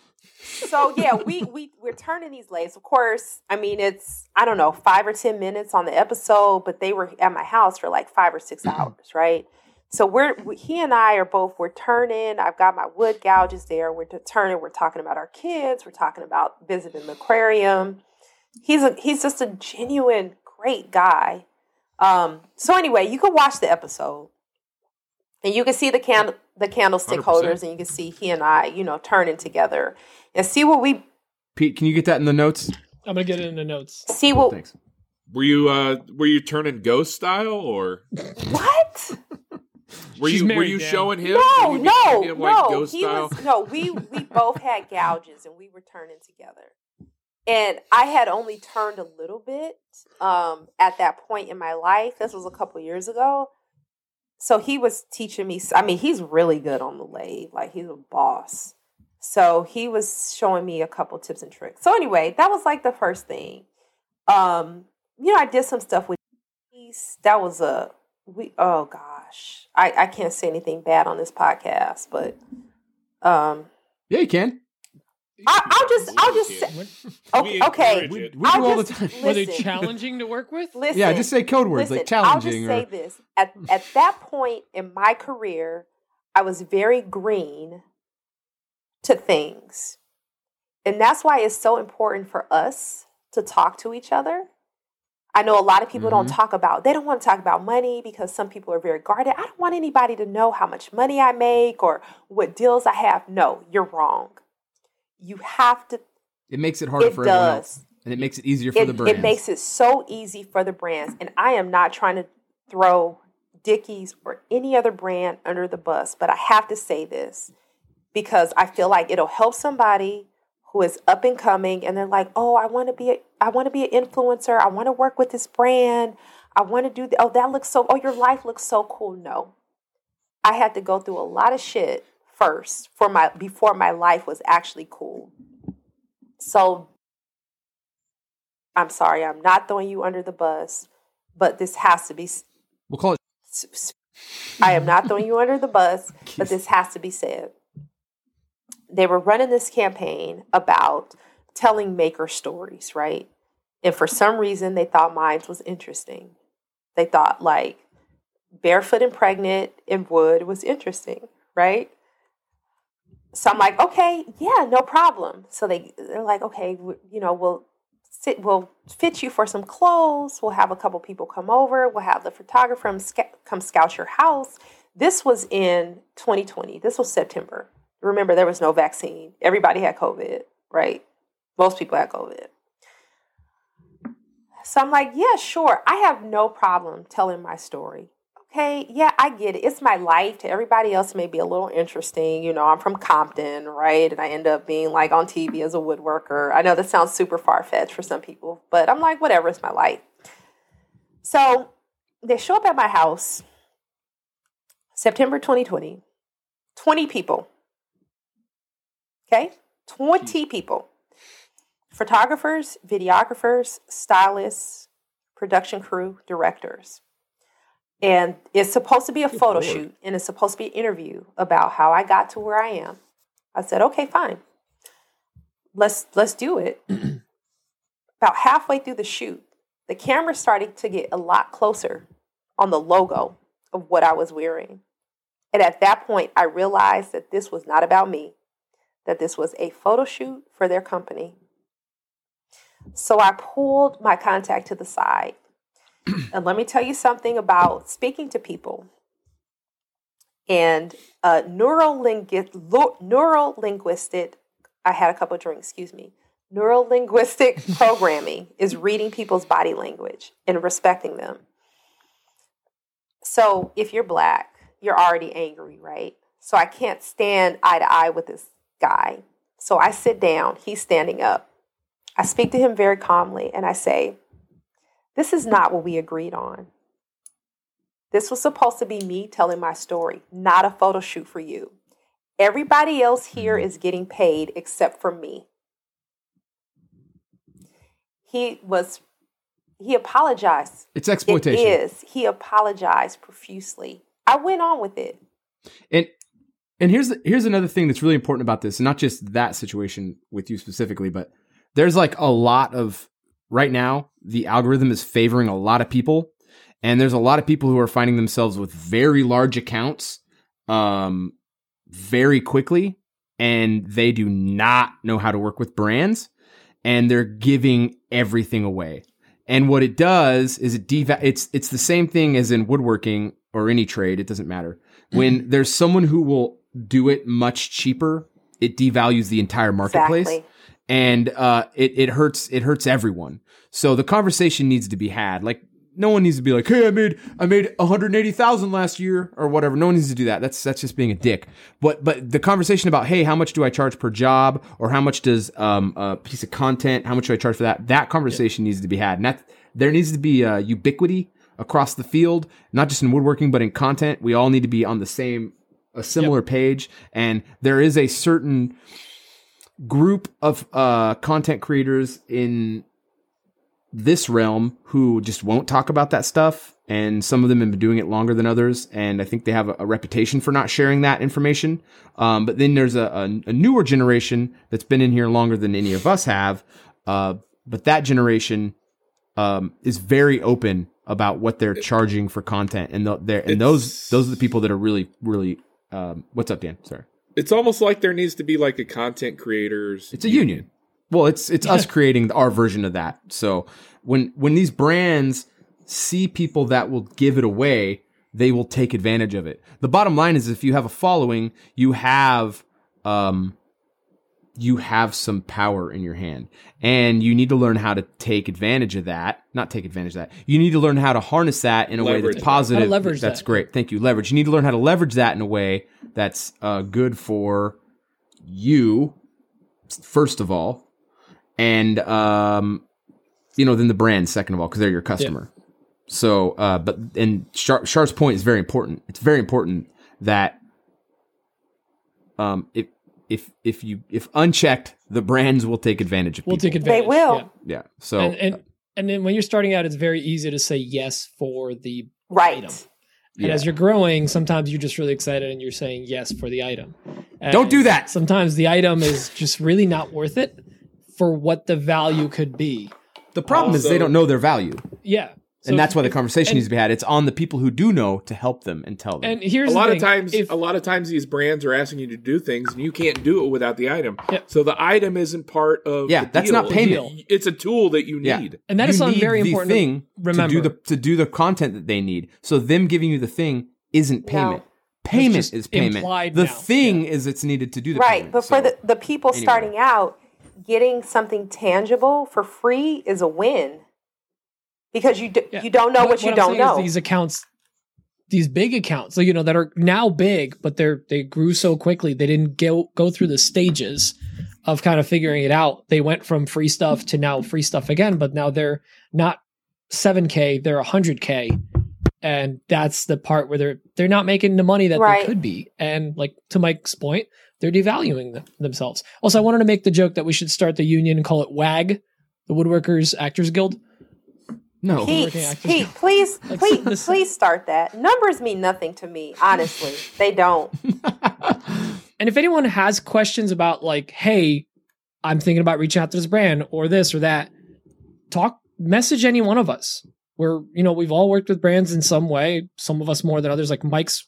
so yeah, we we we're turning these lathes. Of course, I mean it's I don't know five or ten minutes on the episode, but they were at my house for like five or six hours, right? So we're we, he and I are both we're turning. I've got my wood gouges there. We're turning. We're talking about our kids. We're talking about visiting the aquarium. He's a he's just a genuine great guy. Um, so anyway, you can watch the episode, and you can see the candle the candlestick 100%. holders, and you can see he and I, you know, turning together, and see what we Pete, can you get that in the notes? I'm gonna get it in the notes. see what Thanks. Were you uh were you turning ghost style or <laughs> what. were She's you were you Dan. showing him? No, you no, him, like, no. ghost He style? was no. We we both had gouges, and we were turning together. And I had only turned a little bit um, at that point in my life. This was a couple years ago. So he was teaching me. I mean, he's really good on the lathe. Like he's a boss. So he was showing me a couple tips and tricks. So anyway, that was like the first thing. Um, you know, I did some stuff with. That was a we. Oh gosh, I I can't say anything bad on this podcast, but um, Yeah, you can. I, I'll just I'll just say, okay. We okay. We, we do I'll all the just- time. were they challenging to work with? Listen, Yeah, just say code words like Listen, I'll just challenging say this. At at that point in my career, I was very green to things. And that's why it's so important for us to talk to each other. I know a lot of people don't Mhm. talk about they don't want to talk about money because some people are very guarded. I don't want anybody to know how much money I make or what deals I have. No, you're wrong. You have to it makes it harder it for everyone else. And it makes it easier for it, the brands. it makes it so easy for the brands. And I am not trying to throw Dickies or any other brand under the bus, but I have to say this because I feel like it'll help somebody who is up and coming and they're like, "Oh, I want to be a, I want to be an influencer. I want to work with this brand. I want to do th- oh, that looks so oh, your life looks so cool." No. I had to go through a lot of shit first for my before my life was actually cool. So I'm sorry, I'm not throwing you under the bus, but this has to be. we'll call it I am not throwing you under the bus, <laughs> but this has to be said. They were running this campaign about telling maker stories, right? And for some reason, they thought mine was interesting. They thought like barefoot and pregnant in wood was interesting, right? So I'm like, okay, yeah, no problem. So they they're like, okay, you know, we'll sit, we'll fit you for some clothes. We'll have a couple people come over. We'll have the photographer come scout your house. this was in 2020. This was September. Remember, there was no vaccine. Everybody had COVID, right? Most people had COVID. So I'm like, yeah, sure. I have no problem telling my story. Okay, yeah, I get it. It's my life. To everybody else, may be a little interesting. You know, I'm from Compton, right? And I end up being like on TV as a woodworker. I know that sounds super far fetched for some people, but I'm like, whatever, it's my life. So they show up at my house September 2020, 20 people. Okay? 20 hmm. people. Photographers, videographers, stylists, production crew, directors. And it's supposed to be a Good photo Lord. shoot and it's supposed to be an interview about how I got to where I am. I said, okay, fine. Let's let's do it. <clears throat> about halfway through the shoot, the camera started to get a lot closer on the logo of what I was wearing. And at that point, I realized that this was not about me, that this was a photo shoot for their company. So I pulled my contact to the side. <clears throat> and let me tell you something about speaking to people and uh, neurolingu- lo- neurolinguistic. I had a couple of drinks, excuse me. Neurolinguistic <laughs> programming is reading people's body language and respecting them. So if you're black, you're already angry, right? So I can't stand eye to eye with this guy. So I sit down, he's standing up. I speak to him very calmly and I say, This is not what we agreed on. This was supposed to be me telling my story, not a photo shoot for you. Everybody else here mm-hmm. is getting paid except for me. He was, he apologized. It's exploitation. It is. He apologized profusely. I went on with it. And and here's here's another thing that's really important about this, and not just that situation with you specifically, but there's like a lot of right now the algorithm is favoring a lot of people, and there's a lot of people who are finding themselves with very large accounts, um, very quickly, and they do not know how to work with brands, and they're giving everything away. And what it does is it deva- it's it's the same thing as in woodworking or any trade, it doesn't matter. When there's someone who will do it much cheaper, it devalues the entire marketplace. Exactly. And uh, it, it hurts it hurts everyone. So the conversation needs to be had. Like no one needs to be like, "Hey, I made I made 180,000 last year or whatever." No one needs to do that. That's that's just being a dick. But but the conversation about, "Hey, how much do I charge per job?" or "How much does um, a piece of content? How much do I charge for that?" That conversation needs to be had. And that there needs to be uh, ubiquity across the field, not just in woodworking, but in content. We all need to be on the same a similar page, and there is a certain group of uh, content creators in this realm who just won't talk about that stuff. And some of them have been doing it longer than others. And I think they have a, a reputation for not sharing that information. Um, but then there's a, a, a newer generation that's been in here longer than any of us have. Uh, but that generation um, is very open about what they're charging for content. And, the, and those, those are the people that are really, really, um, what's up, Dan? Sorry. It's almost like there needs to be like a content creators. It's a union. Well, it's it's us creating our version of that. So when when these brands see people that will give it away, they will take advantage of it. The bottom line is if you have a following, you have um you have some power in your hand. And you need to learn how to take advantage of that. Not take advantage of that. You need to learn how to harness that in a way Leverage that's that. Positive. leverage that's that. great. Thank you. Leverage. You need to learn how to leverage that in a way that's uh, good for you first of all, and um, you know, then the brand second of all, because they're your customer. So, uh, but and Shar- Shar's point is very important. It's very important that um, if if if you if unchecked, the brands will take advantage of We'll people. take advantage. will. yeah. Yeah. So And, and uh, and then when you're starting out, it's very easy to say yes for the Right. item. And yeah. as you're growing, sometimes you're just really excited and you're saying yes for the item. Don't do that. Sometimes the item is just really not worth it for what the value could be. the problem is they don't know their value, Yeah. So and that's why the conversation and- needs to be had. It's on the people who do know to help them and tell them. And here's a lot the of times if- a lot of times these brands are asking you to do things and you can't do it without the item Yeah. so the item isn't part of Yeah, that's deal. not payment. It's a tool that you Yeah. need and that is You something very important thing remember. to do the to do the content that they need. So them giving you the thing isn't No. payment. payment is payment. The now. thing is it's needed to do the right payment. but for the, the people anyway. starting out getting something tangible for free is a win because you do, Yeah. you don't know what, you I'm don't know these accounts, these big accounts, you know that are now big, but they're they grew so quickly they didn't go go through the stages of kind of figuring it out. They went from free stuff to now free stuff again, but now they're not 7k, they're 100k. And that's the part where they're they're not making the money that Right. they could be. And like to Mike's point, they're devaluing them, themselves. Also, I wanted to make the joke that we should start the union and call it WAG, the Woodworkers Actors Guild. No. Pete, Pete, now. please, Like, please, <laughs> please start that. Numbers mean nothing to me, honestly. They don't. <laughs> And if anyone has questions about like, hey, I'm thinking about reaching out to this brand or this or that, talk message any one of us. We're, you know, we've all worked with brands in some way, some of us more than others. Like Mike's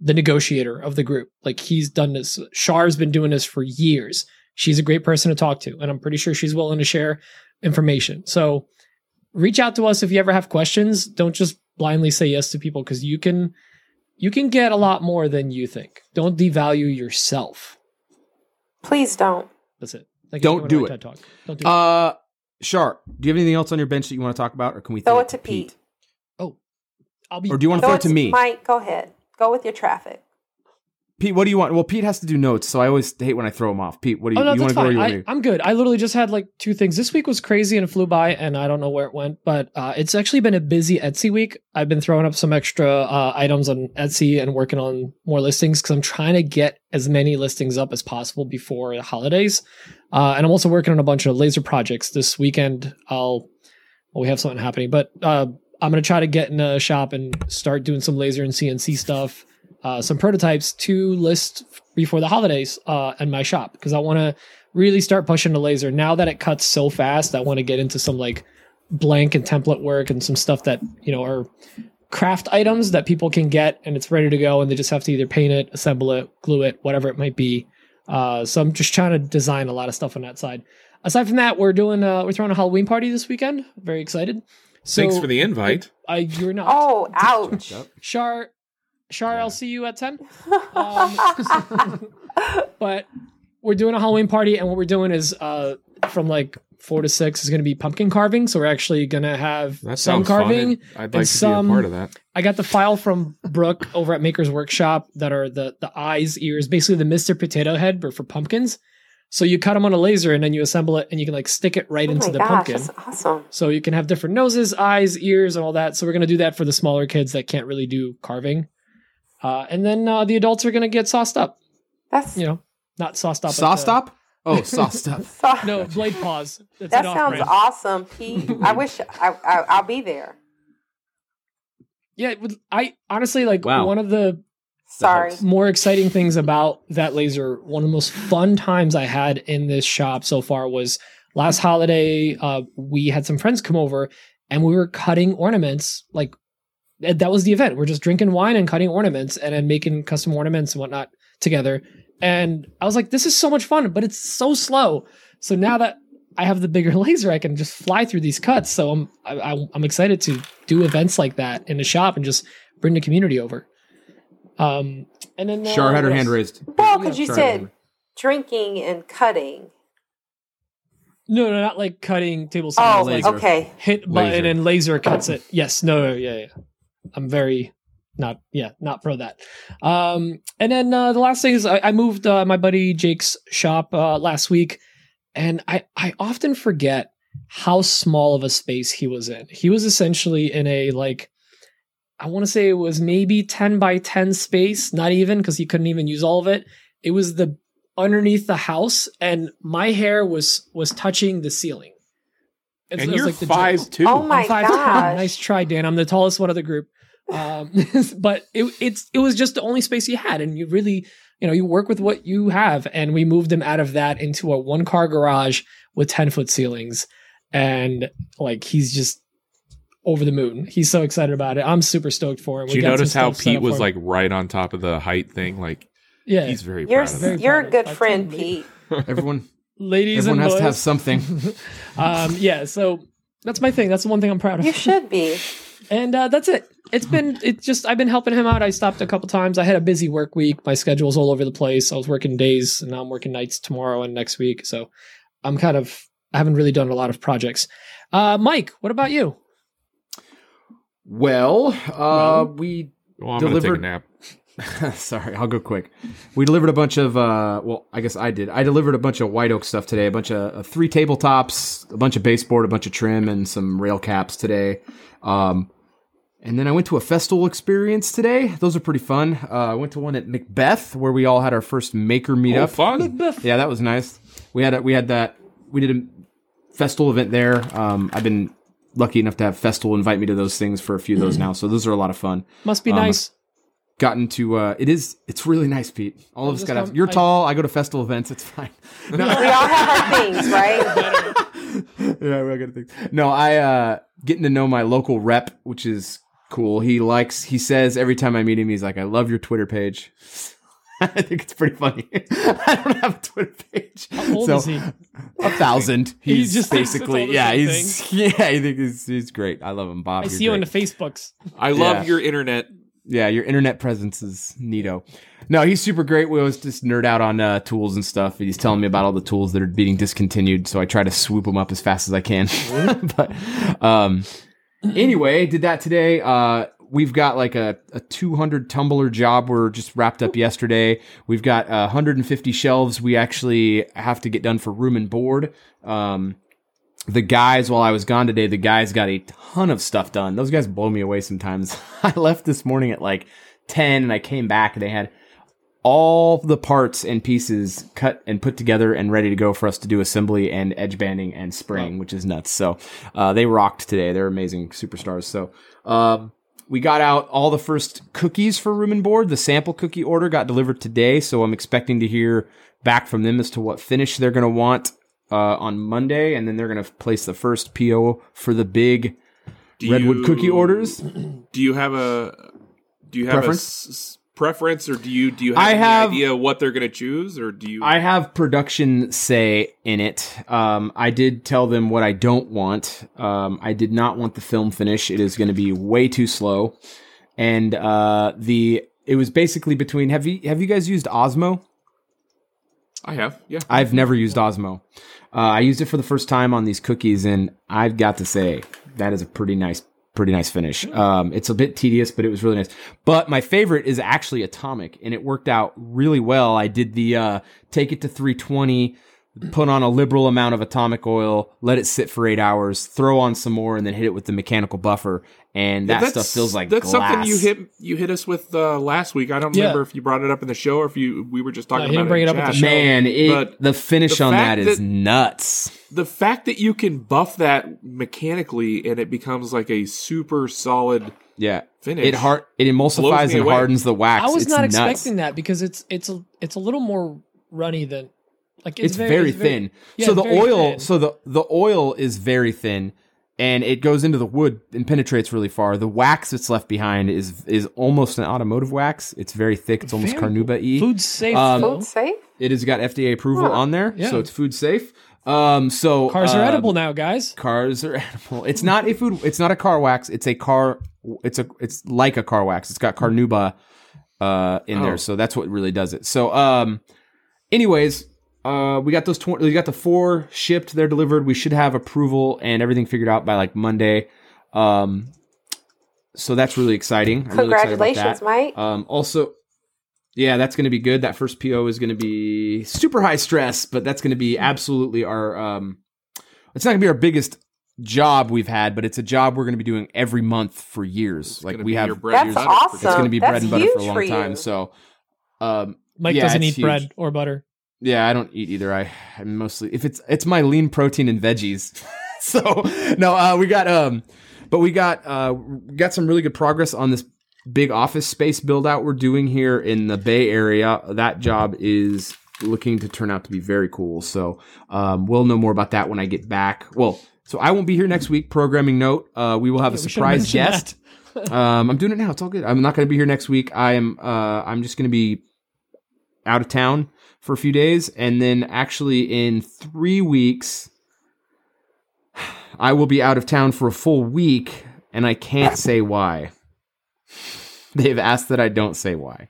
the negotiator of the group. Like he's done this. Shar's been doing this for years. She's a great person to talk to, and I'm pretty sure she's willing to share information. So reach out to us if you ever have questions. Don't just blindly say yes to people because you can you can get a lot more than you think. Don't devalue yourself. Please don't. That's it. Like Don't if do you it. Talk. Don't do it. Uh, Shar, do you have anything else on your bench that you want to talk about, or can we Throw throw it to Pete. Oh. I'll be. Or do you want to Throw throw it it to to me? Mike, go ahead. Go with your traffic. Pete, what do you want? Well, Pete has to do notes, so I always hate when I throw him off. Pete, what do you, Oh no, you want to go? Or you I, to? I'm good. I literally just had like two things. This week was crazy and it flew by, and I don't know where it went. But uh, it's actually been a busy Etsy week. I've been throwing up some extra uh, items on Etsy and working on more listings because I'm trying to get as many listings up as possible before the holidays. Uh, and I'm also working on a bunch of laser projects this weekend. I'll well, we have something happening, but uh, I'm gonna try to get in a shop and start doing some laser and CNC stuff, uh, some prototypes to list before the holidays uh, in my shop because I want to really start pushing the laser now that it cuts so fast. I want to get into some like blank and template work and some stuff that you know are craft items that people can get and it's ready to go and they just have to either paint it, assemble it, glue it, whatever it might be. Uh, so I'm just trying to design a lot of stuff on that side. Aside from that, we're doing uh, we're throwing a Halloween party this weekend. Very excited. So Thanks for the invite. I you're not. Oh, ouch. Char, Char, I'll see you at ten. <laughs> Um, but we're doing a Halloween party, and what we're doing is uh, from like four to six is going to be pumpkin carving. So we're actually going to have That some carving. fun. I'd and like to some- be a part of that. I got the file from Brooke over at Maker's Workshop that are the the eyes, ears, basically the Mister Potato Head, but for pumpkins. So you cut them on a laser, and then you assemble it, and you can like stick it right Oh into my the gosh, pumpkin. that's awesome. So you can have different noses, eyes, ears, and all that. So we're gonna do that for the smaller kids that can't really do carving. Uh, and then uh, the adults are gonna get sauced up. That's You know, not sauced up. Saw like the- stop? Oh, saw <laughs> stop. No, blade paws. That's that sounds off-brand. awesome, Pete. <laughs> I wish I, I I'll be there. Yeah, I honestly like Wow. one of the Sorry. more exciting things about that laser. One of the most fun times I had in this shop so far was last holiday. Uh, we had some friends come over, and we were cutting ornaments. Like th- that was the event. We're just drinking wine and cutting ornaments, and then making custom ornaments and whatnot together. And I was like, this is so much fun, but it's so slow. So now that I have the bigger <laughs> laser, I can just fly through these cuts. So I'm I, I, I'm excited to do events like that in the shop and just bring the community over. Um, and then uh, Shar had her hand raised. Well, because you Shar said drinking and cutting. No, no, not like cutting table saws. Oh, laser. okay. hit button Laser. and laser cuts it. Yes, no, no, yeah, yeah. I'm very not, yeah, not pro that. Um, and then uh, the last thing is I, I moved uh, my buddy Jake's shop uh, last week, and I I often forget how small of a space he was in. He was essentially in a like. I want to say it was maybe 10 by 10 space, not even because he couldn't even use all of it. It was the underneath the house and my hair was was touching the ceiling. It's- And you're like the five joke. two. Oh my I'm five gosh. nice try, Dan. I'm the tallest one of the group. Um, <laughs> but it, it's it was just the only space you had, and you really, you know, you work with what you have. And we moved him out of that into a one car garage with ten foot ceilings, and like he's just over the moon. He's so excited about it. I'm super stoked for him. Did you got some notice how Pete was like right on top of the height thing? Like yeah, he's very You're proud of Very you're a good friend, Pete. Everyone, ladies everyone and has to have something. <laughs> um, yeah, so that's my thing. That's the one thing I'm proud of. You should be. And uh, that's it. it's been it's just I've been helping him out. I stopped a couple times. I had a busy work week. My schedule's all over the place. I was working days and now I'm working nights tomorrow and next week. So I'm kind of I haven't really done a lot of projects. Uh, Mike, what about you? Well, uh, Well. we Well, I'm gonna take a Delivered- nap. <laughs> Sorry, I'll go quick. We delivered a bunch of, uh, well, I guess I did. I delivered a bunch of white oak stuff today, a bunch of uh, three tabletops, a bunch of baseboard, a bunch of trim, and some rail caps today. Um, and then I went to a Festool experience today. Those are pretty fun. Uh, I went to one at MacBeath where we all had our first maker Oh, meetup. fun. Yeah, that was nice. We had a, we had that. We did a Festool event there. Um, I've been lucky enough to have Festool invite me to those things for a few of those <clears throat> now, so those are a lot of fun Must be Um, nice. Gotten to uh it is it's really nice pete all of us got don't- you're I- tall i go to Festool events it's fine no. <laughs> We all have our things, right? <laughs> yeah we all got things no i uh getting to know my local rep which is cool he likes he says every time i meet him he's like i love your twitter page <laughs> I think it's pretty funny. I don't have a Twitter page. How old so, is he? A thousand. He He's just basically yeah. same He's yeah. I think he's, he's great. I love him, Bob. I you're see you on the Facebooks. I love Yeah. your internet. Yeah, your internet presence is neato. No, he's super great. We always just nerd out on uh, tools and stuff. He's telling me about all the tools that are being discontinued, so I try to swoop them up as fast as I can. <laughs> but um, anyway, did that today. Uh, we've got like a, a 200 tumbler job we're just wrapped up yesterday. We've got uh, 150 shelves we actually have to get done for room and board. Um, the guys while I was gone today, the guys got a ton of stuff done. Those guys blow me away sometimes. <laughs> I left this morning at like 10 and I came back and they had all the parts and pieces cut and put together and ready to go for us to do assembly and edge banding and spraying, which is nuts. So, uh, they rocked today. They're amazing superstars. So, um, we got out all the first cookies for room and board. The sample cookie order got delivered today, so I'm expecting to hear back from them as to what finish they're going to want uh, on Monday, and then they're going to place the first PO for the big Do redwood you- cookie orders. <clears throat> Do you have a do you have Preference? a s- preference, or do you do you have I any have- idea what they're going to choose, or do you? I have production say in it. Um, I did tell them what I don't want. Um, I did not want the film finish. It is going to be way too slow, and uh, the it was basically between. Have you have you guys used Osmo? I have. Yeah. I've never used Osmo. Uh, I used it for the first time on these cookies, and I've got to say that is a pretty nice, pretty nice finish. Um, it's a bit tedious, but it was really nice. But my favorite is actually Atomic, and it worked out really well. I did the uh, take it to 320, put on a liberal amount of atomic oil, let it sit for eight hours, throw on some more, and then hit it with the mechanical buffer, and that stuff feels like that's glass. something you hit you hit us with uh, last week. I don't Yeah. remember if you brought it up in the show or if you we were just talking No, about didn't bring it up chat. the show. Man, it, But the finish the on fact that is nuts. The fact that you can buff that mechanically and it becomes like a super solid Yeah. finish. It hard it emulsifies and away. hardens the wax. I was It's not nuts. expecting that because it's it's a it's a little more runny than like It's, very, it's thin. yeah, so the oil, thin. so the the oil is very thin, and it goes into the wood and penetrates really far. The wax that's left behind is is almost an automotive wax. It's very thick. It's almost Very carnauba y. food safe. Um. Food safe? It has got FDA approval on there, Yeah. so it's food safe. Um, so Cars are uh, edible now, guys. Cars are <laughs> edible. It's not a food. It's not a car wax. It's a car. It's a. It's like a car wax. It's got carnauba uh, in Oh. there, so that's what really does it. So, um, anyways, uh, we got those. Tw- we got the four shipped. They're delivered. We should have approval and everything figured out by like Monday. Um, so that's really exciting. I'm really excited about Congratulations, that. Mike. Um, also, yeah, that's going to be good. That first PO is going to be super high stress, but that's going to be absolutely our. Um, it's not going to be our biggest job we've had, but it's a job we're going to be doing every month for years. like we have, your bread That's awesome. it's going to be That's bread and butter for a long for time. So, um, Mike yeah, doesn't eat huge. bread or butter. Yeah, I don't eat either. I I'm mostly if it's it's my lean protein and veggies. <laughs> so no, uh, we got um, but we got uh, got some really good progress on this big office space build out we're doing here in the Bay Area. That job is looking to turn out to be very cool. So um, we'll know more about that when I get back. Well, so I won't be here next week. Programming note: uh, we will have a surprise guest. um, I'm doing it now. It's all good. I'm not going to be here next week. I am. Uh, I'm just going to be out of town for a few days, and then actually in three weeks, I will be out of town for a full week, and I can't say why. They've asked that I don't say why.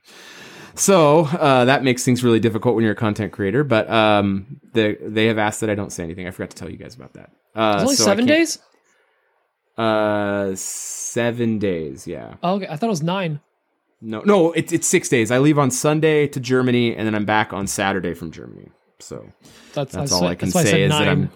So uh, that makes things really difficult when you're a content creator. But um, they they have asked that I don't say anything. I forgot to tell you guys about that. Uh, It's only so seven days. Uh, seven days. Yeah. Oh, okay, I thought it was nine. No, no, it's it's six days. I leave on Sunday to Germany, and then I'm back on Saturday from Germany. So That's, that's I all said- I can that's why I say said is that. I'm.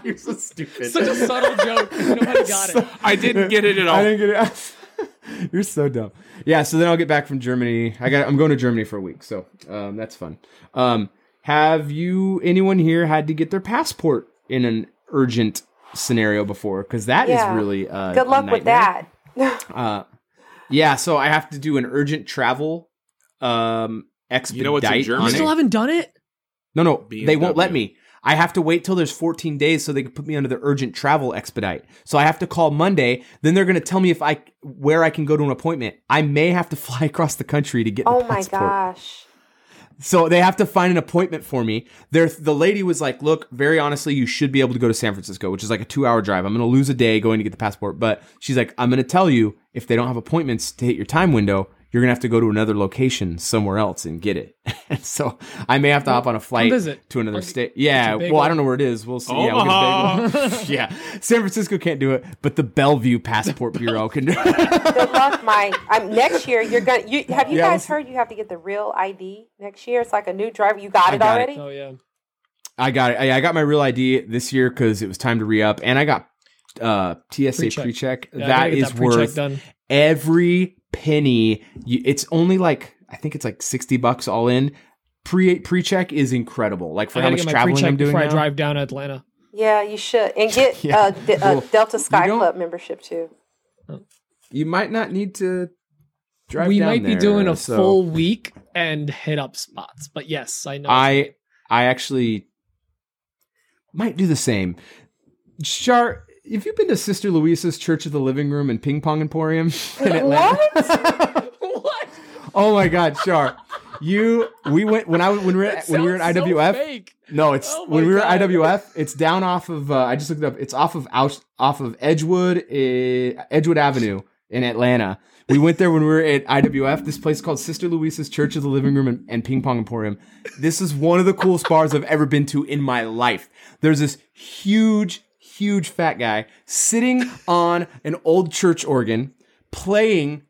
<laughs> You're so stupid. Such a subtle joke. Nobody <laughs> got it. I didn't get it at all. I didn't get it. <laughs> You're so dumb. Yeah, so then I'll get back from Germany. I got. I'm going to Germany for a week, so um, that's fun. Um, have you anyone here had to get their passport in an urgent scenario before? Because that is Yeah. really uh, Good a luck with that. Uh, yeah, so I have to do an urgent travel um expedite. You know what's in on Germany? You it. still haven't done it? No, no, they won't let me. I have to wait till there's 14 days so they can put me under the urgent travel expedite. So I have to call Monday. Then they're going to tell me if I where I can go to an appointment. I may have to <laughs> fly across the country to get. Oh the my passport. gosh. So they have to find an appointment for me. There, the lady was like, "Look, very honestly, you should be able to go to San Francisco, which is like a two-hour drive. I'm going to lose a day going to get the passport, but she's like, I'm going to tell you if they don't have appointments to hit your time window, you're going to have to go to another location somewhere else and get it. <laughs> And so I may have to hop on a flight to another Or state. Yeah, well. I don't know where it is. We'll see. Yeah, we'll get a bagel. <laughs> yeah, San Francisco can't do it, but the Bellevue Passport <laughs> Bureau can do it. Good luck, Mike. I'm, next year you're gonna. You, have you Yeah, guys heard you have to get the real ID next year? It's like a new driver. You got I it got it. already? Oh yeah. I got it. I, I got my real ID this year because it was time to re up, and I got uh, TSA Pre-check. pre-check. Yeah, I that gotta get is that pre-check worth done. every penny. It's only like I think it's like sixty bucks all in. Pre pre-check is incredible. Like for how much get traveling pre-check I'm doing before I drive down to Atlanta. Yeah, you should, and get <laughs> Yeah. uh, D- uh, Well, Delta Sky Club membership too. You might not need to drive. we down might be there, doing a so- full week and hit up spots. But yes, I know. I I actually might do the same. Char, have you been to Sister Louisa's Church of the Living Room and Ping Pong Emporium <laughs> in Atlanta? what? <laughs> What? Oh my God, Char, you we went when I when we were That when we were at so IWF. no, it's Oh when we were at IWF. It's down off of. Uh, I just looked it up. It's off of off of Edgewood uh, Edgewood Avenue in Atlanta. We went there when we were at IWF. This place called Sister Louisa's Church of the Living Room and, and Ping Pong Emporium. This is one of the coolest bars I've ever been to in my life. There's this huge, huge fat guy sitting on an old church organ playing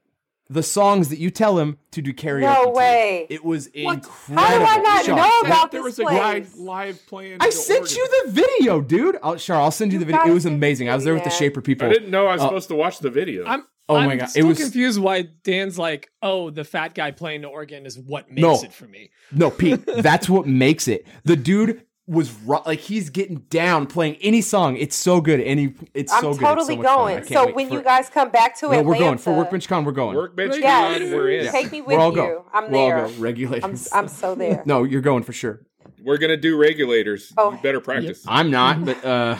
the songs that you tell him to do karaoke. No to. way. It was incredible. How do I not Char, know send- about there this was a guy live playing. I sent organ. you the video, dude. I'll, Char, I'll send you, You the video. It was amazing. the I was there with the. Shaper people. I didn't know I was Oh. supposed to watch the video. I'm. Oh I'm my God, it Still was- confused why Dan's like, oh, the fat guy playing the organ is what makes No. it for me. No, Pete, that's what makes it. The dude was ro- like he's getting down playing any song. It's so good, and he it's I'm so good. totally it's so much fun. Going. So when for- you guys come back to no, Atlanta, we're going for Workbench Con. We're going. Workbench Yes, Con, we're in. take me with we're all you. go. I'm we'll there. all go. Regulators. I'm I'm so <laughs> there. no, you're going for sure. We're gonna do regulators. Oh. You better practice. I'm not, but uh,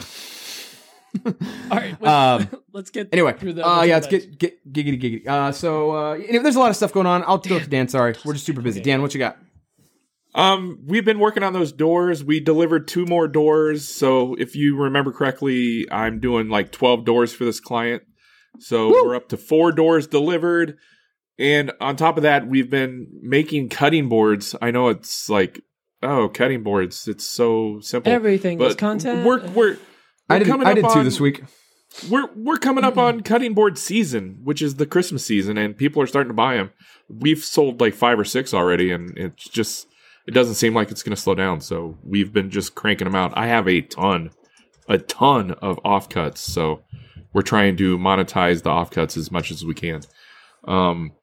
<laughs> All right, let's, Um, <laughs> let's get anyway. through the. Uh, yeah, let's merchandise. get get giggity giggity. Uh, so uh, you know, there's a lot of stuff going on. I'll go to Dan. Sorry, we're just super busy. Dan, what you got? Um, we've been working on those doors. We delivered two more doors. So if you remember correctly, I'm doing like 12 doors for this client. So we're up to four doors delivered. And on top of that, we've been making cutting boards. I know it's like, oh, cutting boards. It's so simple. Everything is but content. We're, we're, we're I did coming I up did two on- this week. we're we're coming up on cutting board season, which is the Christmas season, and people are starting to buy them. We've sold like five or six already, and it's just it doesn't seem like it's going to slow down. So we've been just cranking them out. I have a ton, a ton of offcuts. So we're trying to monetize the offcuts as much as we can. Um,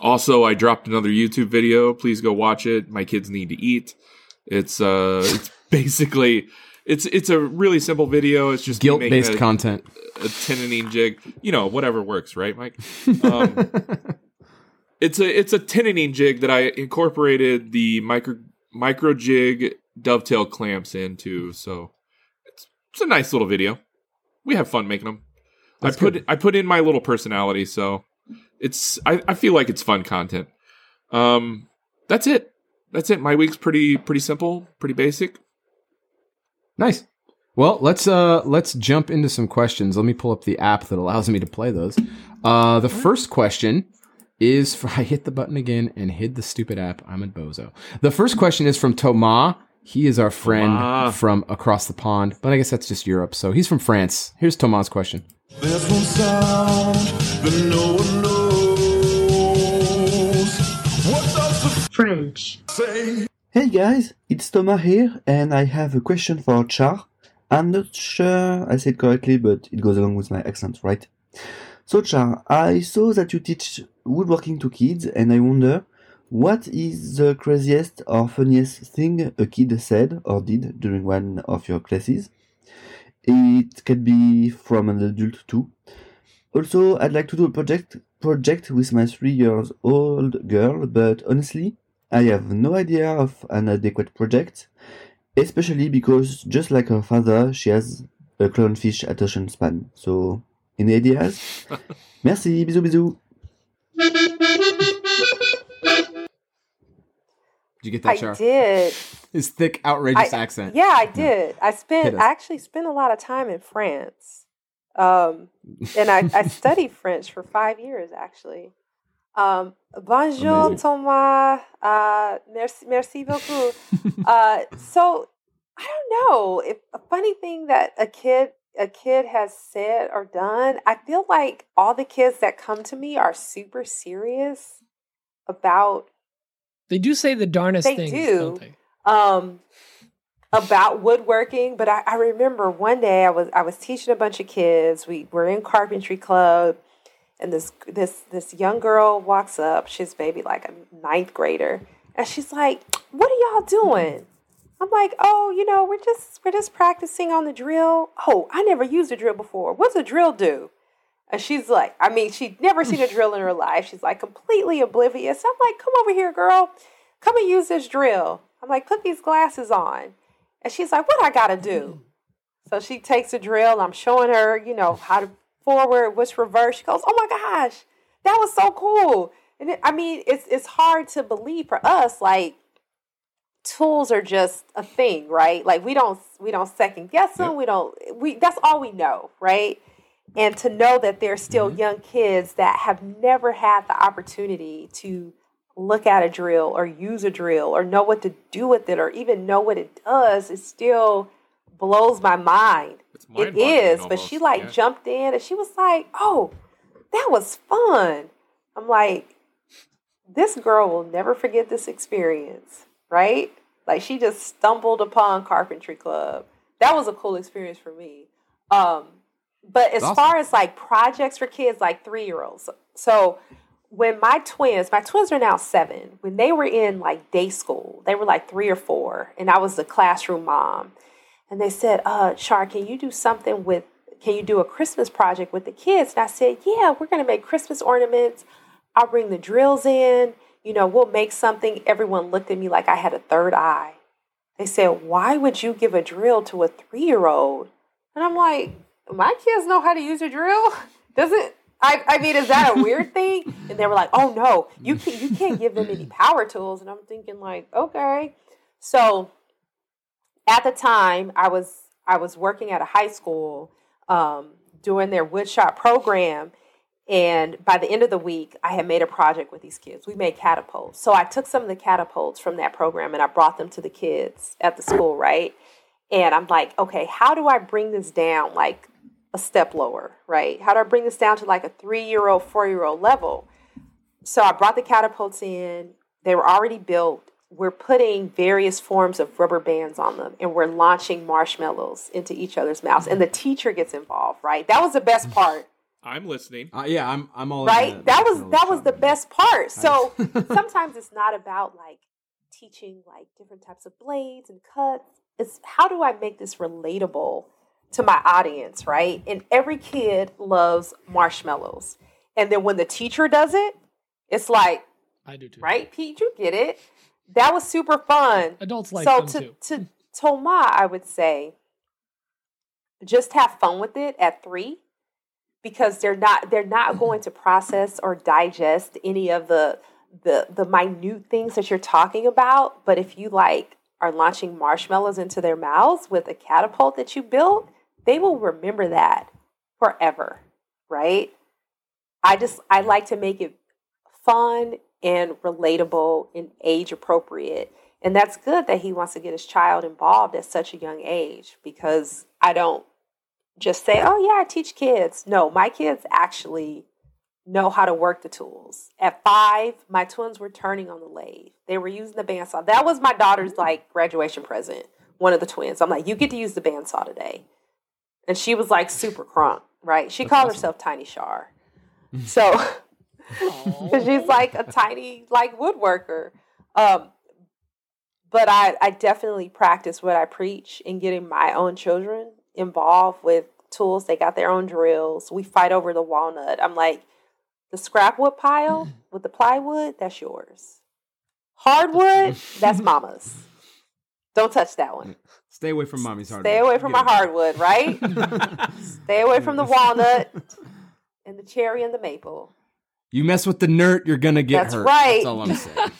also, I dropped another YouTube video. Please go watch it. My kids need to eat. It's uh, <laughs> it's basically. It's it's a really simple video. It's just guilt based a- content. a tenoning jig. You know, whatever works, right, Mike? <laughs> Um, it's a it's a tenoning jig that I incorporated the micro MicroJig dovetail clamps into. So it's it's a nice little video. We have fun making them. That's I put good. I put in my little personality, so it's I, I feel like it's fun content. Um, that's it. That's it. My week's pretty pretty simple, pretty basic. Nice. Well, let's uh let's jump into some questions. Let me pull up the app that allows me to play those. Uh the first question is for, <laughs> I hit the button again and hid the stupid app. I'm a bozo. The first question is from Thomas. He is our friend Thomas. from across the pond, but I guess that's just Europe. So he's from France. Here's Thomas' question. There's one sound that no one knows. What does the French. say? Hey guys, it's Thomas here, and I have a question for Char. I'm not sure I said correctly, but it goes along with my accent, right? So Char, I saw that you teach woodworking to kids, and I wonder, what is the craziest or funniest thing a kid said or did during one of your classes? It can be from an adult too. Also, I'd like to do a project project with my three years old girl, but honestly, I have no idea of an adequate project, especially because, just like her father, she has a clownfish attention span. So, any ideas? <laughs> Merci, bisous, bisous. Did you get I that, Char? did. His thick, outrageous I- accent. Yeah, I did. I spent. I actually spent a lot of time in France, um, and I, I <laughs> studied French for five years. Actually. Um, bonjour, Amazing. Thomas. Uh, merci, merci beaucoup. uh, <laughs> so I don't know if a funny thing that a kid a kid has said or done. I feel like all the kids that come to me are super serious about They do say the darnest They things, do. don't they? um about woodworking but I, I remember one day i was i was teaching a bunch of kids we were in carpentry club and this this this young girl walks up she's maybe like a ninth grader and she's like what are y'all doing i'm like oh you know we're just we're just practicing on the drill oh i never used a drill before what's a drill do and she's like i mean she'd never seen a <laughs> drill in her life she's like completely oblivious i'm like come over here girl come and use this drill i'm like put these glasses on and she's like, what I gotta do? So she takes a drill. I'm showing her, you know, how to forward, what's reverse. She goes, oh my gosh, that was so cool. And it, I mean, it's it's hard to believe for us, like tools are just a thing, right? Like we don't we don't second guess them. We don't we that's all we know, right? And to know that there's still young kids that have never had the opportunity to look at a drill or use a drill or know what to do with it or even know what it does, it still blows my mind. It but she like yeah. jumped in and she was like, "Oh, that was fun." I'm like, "This girl will never forget this experience." Right? Like she just stumbled upon Carpentry Club. That was a cool experience for me. Um, but as Awesome. far as like projects for kids, like three year olds, so when my twins, my twins are now seven, when they were in like day school, they were like three or four, and I was the classroom mom. And they said, uh, Char, can you do something with, can you do a Christmas project with the kids? And I said, yeah, we're going to make Christmas ornaments. I'll bring the drills in. You know, we'll make something. Everyone looked at me like I had a third eye. They said, why would you give a drill to a three year old? And I'm like, my kids know how to use a drill. <laughs> Doesn't, I, I mean, is that a weird <laughs> thing? And they were like, oh no, you can't, you can't give them any <laughs> power tools. And I'm thinking like, okay. So at the time I was I was working at a high school um, doing their woodshop program, and by the end of the week, I had made a project with these kids. We made catapults. So I took some of the catapults from that program and I brought them to the kids at the school, right? And I'm like, okay, how do I bring this down like a step lower, right? How do I bring this down to like a three year old, four year old level? So I brought the catapults in. They were already built. We're putting various forms of rubber bands on them and we're launching marshmallows into each other's mouths. And the teacher gets involved, right? That was the best part I'm listening. Uh, yeah, I'm. I'm all in right the- that was that was the workshop. best part so <laughs> sometimes it's not about like teaching like different types of blades and cuts it's how do i make this relatable to my audience right and every kid loves marshmallows and then when the teacher does it it's like I do too. right pete you get it that was super fun Adults like so them to too. to Toma, I would say just have fun with it at three because they're not they're not mm-hmm. going to process or digest any of the the the minute things that you're talking about. But if you like are launching marshmallows into their mouths with a catapult that you built, they will remember that forever, right? I just I like to make it fun and relatable and age appropriate. And that's good that he wants to get his child involved at such a young age because I don't just say, "Oh yeah, I teach kids." No, my kids actually know how to work the tools. At 5, my twins were turning on the lathe. They were using the bandsaw. That was my daughter's like graduation present. One of the twins. I'm like, "You get to use the bandsaw today." And she was like super crunk, right? She called herself Tiny Shar. <laughs> So <laughs> she's like a tiny like woodworker. Um, but I, I definitely practice what I preach in getting my own children involved with tools. They got their own drills. We fight over the walnut. I'm like, the scrap wood pile <laughs> with the plywood, that's yours. Hardwood, that's <laughs> mama's. Don't touch that one. <laughs> Stay away from mommy's hard. Stay away from my hardwood, right? Stay away from the walnut and the cherry and the maple. You mess with the nerd, you're gonna get That's hurt. right. That's all I'm saying.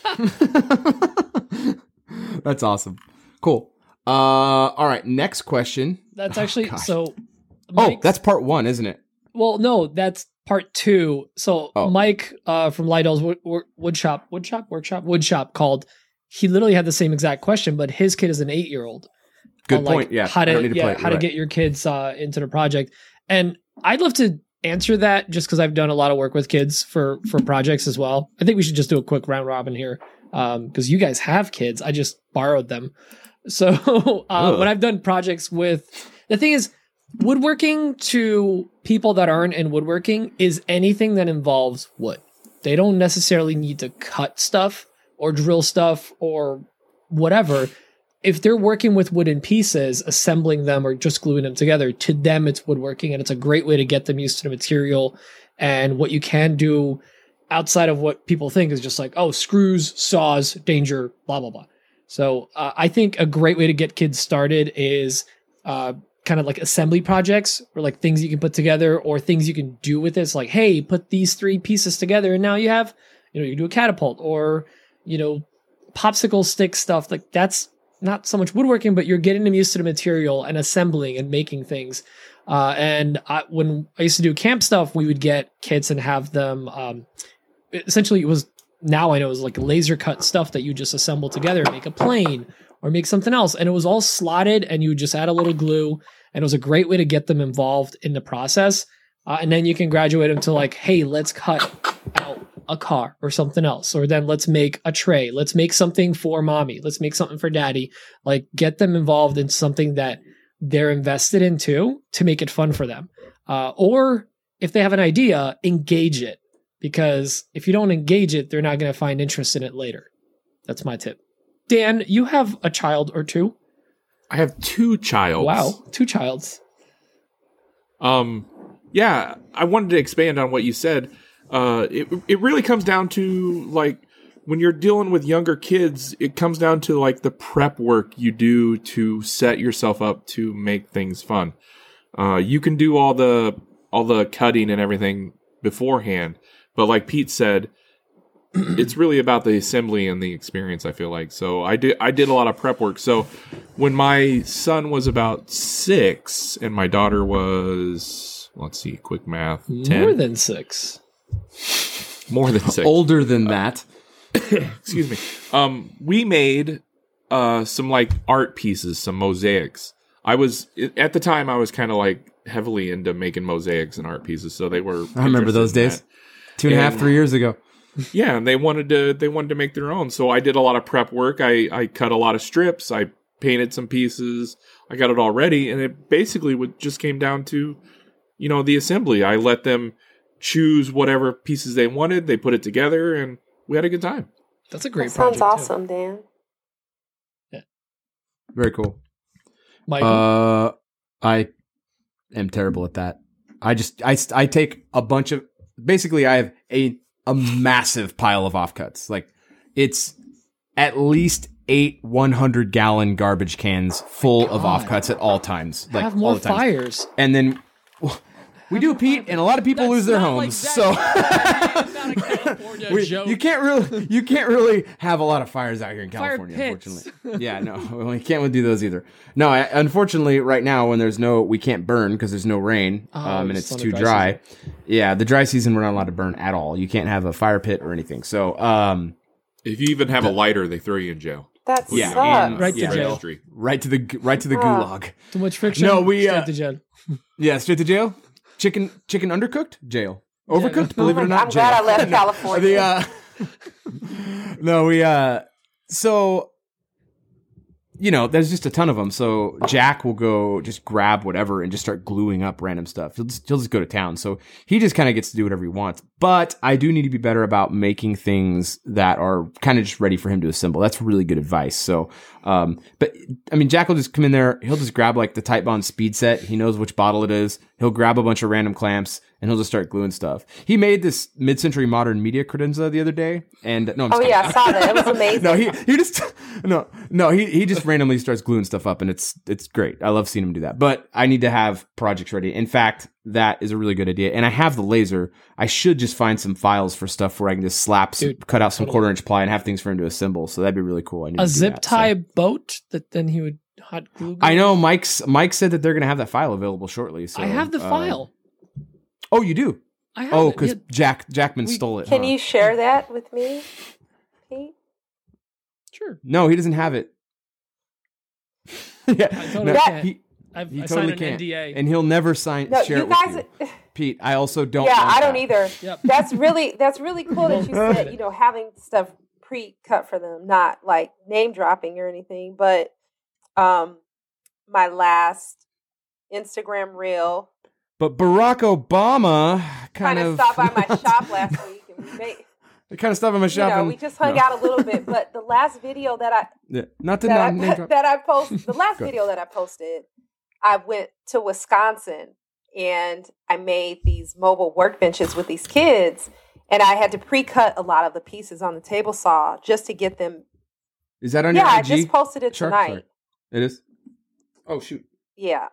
That's awesome. Cool. Uh, all right. Next question. That's actually gosh. so. Oh, that's part one, isn't it? well, no, that's part two. So Oh. Mike uh, from Lidell's wood, wood, woodshop, woodshop, workshop, woodshop called. He literally had the same exact question, but his kid is an eight year old. Good like, point. Yeah. how I to to yeah, how You're to get your kids uh, into the project. And I'd love to answer that just because I've done a lot of work with kids for for projects as well. I think we should just do a quick round robin here because you guys have kids. I just borrowed them. So <laughs> uh, when I've done projects with the thing is woodworking to people that aren't in woodworking is anything that involves wood. They don't necessarily need to cut stuff or drill stuff or whatever if they're working with wooden pieces, assembling them or just gluing them together, to them it's woodworking and it's a great way to get them used to the material and what you can do outside of what people think is just like, oh, screws, saws, danger, blah, blah, blah. So uh, I think a great way to get kids started is uh, kind of like assembly projects or like things you can put together or things you can do with this. Like, hey, put these three pieces together and now you have, you know, you do a catapult or, you know, popsicle stick stuff. Like that's not so much woodworking, but you're getting them used to the material and assembling and making things. Uh, and I, when I used to do camp stuff, we would get kids and have them. Um, essentially, it was now I know it was like laser cut stuff that you just assemble together, make a plane or make something else, and it was all slotted, and you just add a little glue, and it was a great way to get them involved in the process. Uh, and then you can graduate them to like, hey, let's cut out a car or something else, or then let's make a tray, let's make something for mommy, let's make something for daddy. Like, get them involved in something that they're invested in too to make it fun for them. Uh, or if they have an idea, engage it because if you don't engage it, they're not going to find interest in it later. That's my tip. Dan, you have a child or two. I have two childs. Wow, two childs. Um, yeah, I wanted to expand on what you said. Uh, it it really comes down to like when you're dealing with younger kids, it comes down to like the prep work you do to set yourself up to make things fun. Uh, you can do all the all the cutting and everything beforehand, but like Pete said, <clears throat> it's really about the assembly and the experience. I feel like so I did I did a lot of prep work. So when my son was about six and my daughter was let's see, quick math, ten More than six. more than <laughs> six. Older than that. <coughs> excuse me. Um, we made uh some like art pieces, some mosaics. I was at the time I was kind of like heavily into making mosaics and art pieces, so they were. I remember those days. that. Two and a half, And- three years ago. Yeah, and they wanted to they wanted to make their own, so I did a lot of prep work. I I cut a lot of strips. I painted some pieces. I got it all ready, and it basically would just came down to, you know, the assembly. I let them choose whatever pieces they wanted. They put it together, and we had a good time. That's a great That sounds project. too. awesome, Dan. Very cool. Michael, Uh, I am terrible at that. I just I I take a bunch of basically I have a a massive pile of offcuts. Like it's at least eight 100 gallon garbage cans full of offcuts at all times. Like have all more the time. fires. And then <laughs> we do Pete, and a lot of people lose their homes. so <laughs> California, we- Joe. you can't really you can't really have a lot of fires out here in Fire California. pits. Unfortunately, <laughs> yeah, no, we can't do those either. No, I, unfortunately, right now when there's no, we can't burn because there's no rain Oh, um, and it's it's on the too dry dry. Yeah, the dry season we're not allowed to burn at all. You can't have a fire pit or anything. So, um, If you even have a lighter, they throw you in jail. That's Yeah, sucks. and- Right to Yeah. jail. Registry. right to the right to the Ah. gulag. Too much friction. No, we, straight uh, to jail. Yeah, straight to jail. Chicken chicken undercooked jail. Overcooked, believe it or not. I'm glad. I left <laughs> California. the <laughs> uh no we uh so you know there's just a ton of them so jack will go just grab whatever and just start gluing up random stuff. He'll just, he'll just go to town. So he just kind of gets to do whatever he wants. But i do need to be better about making things that are kind of just ready for him to assemble. That's really good advice. So um but i mean jack will just come in there. He'll just grab like the Titebond speed set. He knows which bottle it is. He'll grab a bunch of random clamps and he'll just start gluing stuff. He made this mid-century modern media credenza the other day, and no, I'm Oh kidding. yeah, I saw that. It was <laughs> amazing. no, he he just no no he he just randomly starts gluing stuff up, and it's it's great. I love seeing him do that. But I need to have projects ready. In fact, that is a really good idea, and I have the laser. I should just find some files for stuff where I can just slap, some, Dude, cut out some quarter-inch ply, and have things for him to assemble. So that'd be really cool. I need A zip that, so. tie boat that then he would hot glue. I know Mike's Mike said that they're going to have that file available shortly. So I have the uh, file. Oh, you do. I have Oh, because Yeah. Jack Jackman We- stole it. Can huh? you share that with me, Pete? sure. No, he doesn't have it. <laughs> yeah, I totally no, can't. he, I've, he I totally signed an can't, NDA. and he'll never sign No, share you it with guys. you. Pete, I also don't. yeah, I don't that. either. <laughs> Yep. That's really that's really cool that you said <laughs> you know having stuff pre-cut for them, not like name dropping or anything. But um, my last Instagram reel But Barack Obama kind kind of of stopped by my <laughs> shop last week, and we made kind of stopped by my you shop. know and, we just hung no. out a little bit. But the last video that I Yeah, not to that not I, <laughs> that I posted, the <laughs> last video that I posted, I went to Wisconsin and I made these mobile workbenches with these kids, and I had to pre-cut a lot of the pieces on the table saw just to get them. Is that on yeah, your I just posted it Shark? tonight. It is. Oh shoot! Yeah,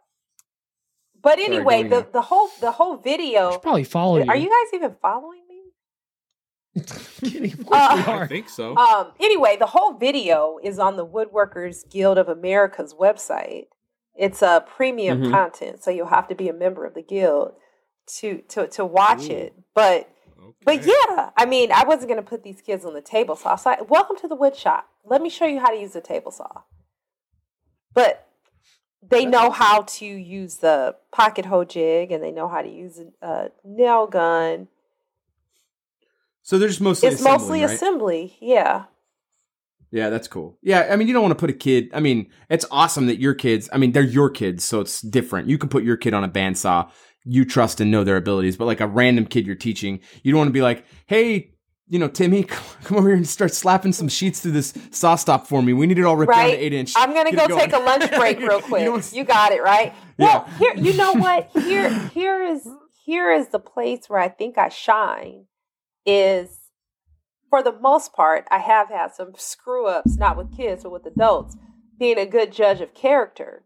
but anyway, going the the whole the whole I video. should probably follow you. Are you guys even following me? <laughs> kidding? Of course Uh, we I think so. Um, anyway, the whole video is on the Woodworkers Guild of America's website. It's a premium Mhm. content, so you'll have to be a member of the guild to to to watch it. But but yeah, I mean, I wasn't gonna put these kids on the table saw. So I, welcome to the wood shop. Let me show you how to use the table saw. But they know how to use the pocket hole jig, and they know how to use a, a nail gun. So they're just mostly It's mostly right? assembly, yeah. Yeah, that's cool. Yeah, I mean, you don't want to put a kid. I mean, it's awesome that your kids. I mean, they're your kids, so it's different. You can put your kid on a bandsaw. You trust and know their abilities, but like a random kid you're teaching, you don't want to be like, "Hey, you know, Timmy, <laughs> come over here and start slapping some sheets through this SawStop for me. We need it all ripped down to eight inch." I'm gonna Get go take a lunch <laughs> break real quick. don't You, got it right. <laughs> Yeah. Well, here, you know what? Here, here is here is the place where I think I shine. Is for the most part, I have had some screw ups, not with kids, but with adults. Being a good judge of character,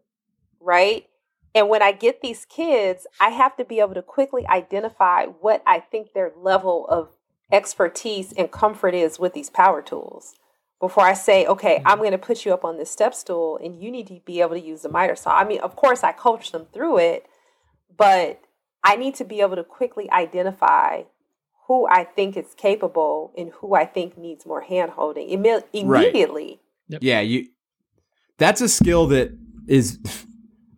right? And when I get these kids, I have to be able to quickly identify what I think their level of expertise and comfort is with these power tools before I say, okay, I'm mm-hmm. going to put you up on this step stool and you need to be able to use the miter saw. I mean, of course, I coach them through it, but I need to be able to quickly identify who I think is capable and who I think needs more hand holding imme- Right. immediately. Yeah, you. That's a skill that is. <laughs>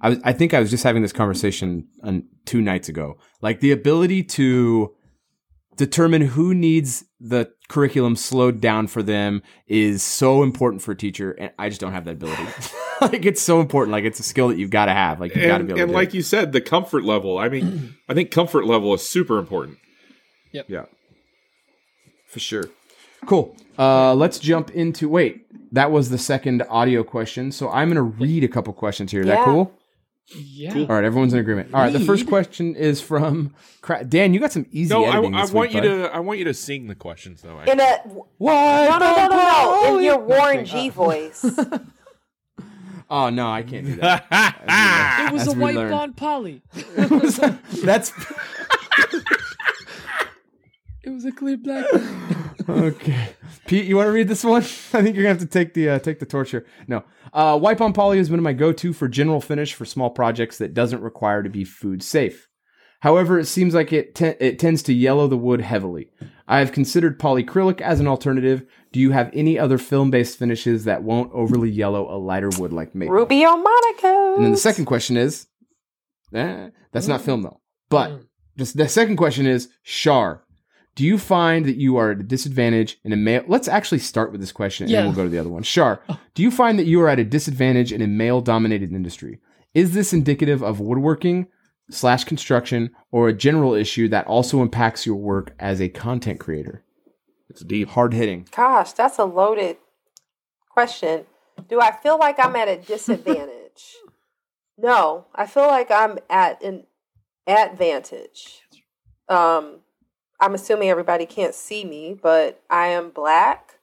I was. I think I was just having this conversation on two nights ago. Like the ability to determine who needs the curriculum slowed down for them is so important for a teacher, and I just don't have that ability. <laughs> like it's so important. Like it's a skill that you've got to have. Like you've got to and be able and to. like it. you said, the comfort level. I mean, <clears throat> I think comfort level is super important. Yeah. Yeah. For sure. Cool. Uh, let's jump into. Wait, that was the second audio question. So I'm going to read a couple questions here. Is that Yeah. cool? All right, everyone's in agreement. All right, the first question is from Cra- Dan. You got some easy No, I, editing I this want week, you bud. to. I want you to sing the questions though. In a What? no, no, no, no, no, in your Warren G kidding. voice. <laughs> Oh no, I can't do that. <laughs> It was As a we white learned. blonde poly. <laughs> That's It was a clear black. okay, Pete, you want to read this one? I think you're gonna have to take the uh, take the torture. No, uh, wipe on poly has been my go-to for general finish for small projects that doesn't require to be food safe. However, it seems like it te- it tends to yellow the wood heavily. I have considered polyacrylic as an alternative. Do you have any other film-based finishes that won't overly yellow a lighter wood like maple? Rubio Monocoat. And then the second question is, eh, that's not film though. But just the second question is, Shar, do you find that you are at a disadvantage in a male? Let's actually start with this question, Yeah. and we'll go to the other one. Shar, do you find that you are at a disadvantage in a male-dominated industry? Is this indicative of woodworking slash construction or a general issue that also impacts your work as a content creator? It's deep. Hard hitting. Gosh, that's a loaded question. Do I feel like I'm at a disadvantage? <laughs> no, I feel like I'm at an advantage. Um, I'm assuming everybody can't see me, but I am black.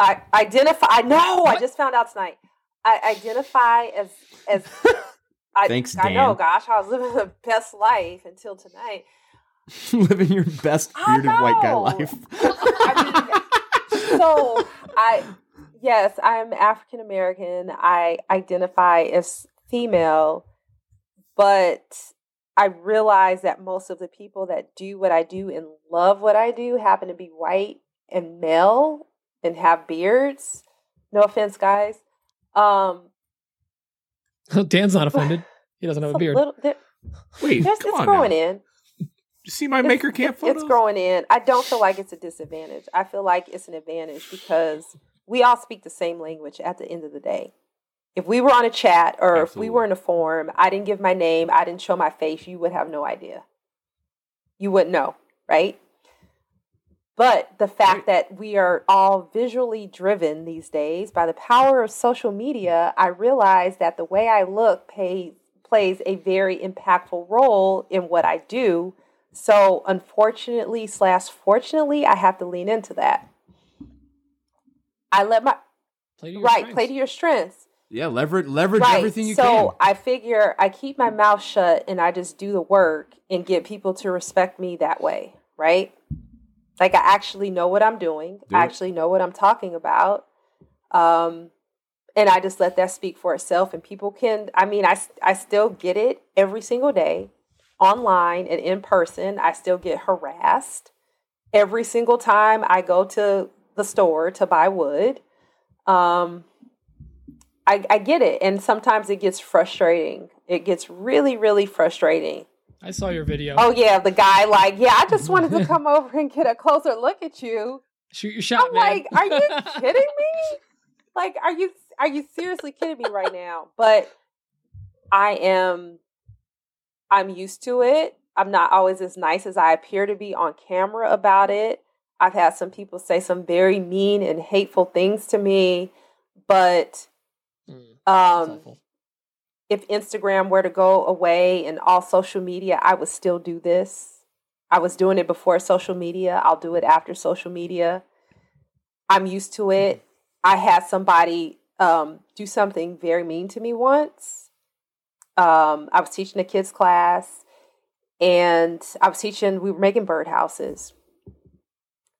I identify. I know. I just found out tonight. I identify as as. I, Thanks, I know. Gosh, I was living the best life until tonight. <laughs> Living your best bearded white guy life. I mean, <laughs> so I yes, I'm African American. I identify as female, but I realize that most of the people that do what I do and love what I do happen to be white and male and have beards. No offense, guys. Um, <laughs> Dan's not <laughs> offended. He doesn't have a it's a beard. little- there- Wait, there's- come it's on growing now. in. You see my It's- maker camp it's, photos? It's growing in. I don't feel like it's a disadvantage. I feel like it's an advantage because we all speak the same language at the end of the day. If we were on a chat or if we were in a forum, I didn't give my name, I didn't show my face, you would have no idea. You wouldn't know, right? But the fact that we are all visually driven these days by the power of social media, I realize that the way I look pays, plays a very impactful role in what I do. So, unfortunately, slash fortunately, I have to lean into that. I let my Play right play to your strengths. Yeah, leverage leverage right. everything you so can. So I figure I keep my mouth shut and I just do the work and get people to respect me that way, right? Like I actually know what I'm doing. Do I actually know what I'm talking about. Um and I just let that speak for itself and people can I mean I I still get it every single day online and in person. I still get harassed every single time I go to the store to buy wood. Um I, I get it. And sometimes it gets frustrating. It gets really, really frustrating. I saw your video. Oh, yeah. The guy, like, yeah, I just wanted to <laughs> come over and get a closer look at you. Shoot your shot, I'm man. like, are you <laughs> kidding me? Like, are you are you seriously kidding me right now? But I am I'm used to it. I'm not always as nice as I appear to be on camera about it. I've had some people say some very mean and hateful things to me, but Mm, um if Instagram were to go away and all social media, I would still do this. I was doing it before social media. I'll do it after social media. I'm used to it. I had somebody um, do something very mean to me once. Um, I was teaching a kids class, and I was teaching. We were making birdhouses,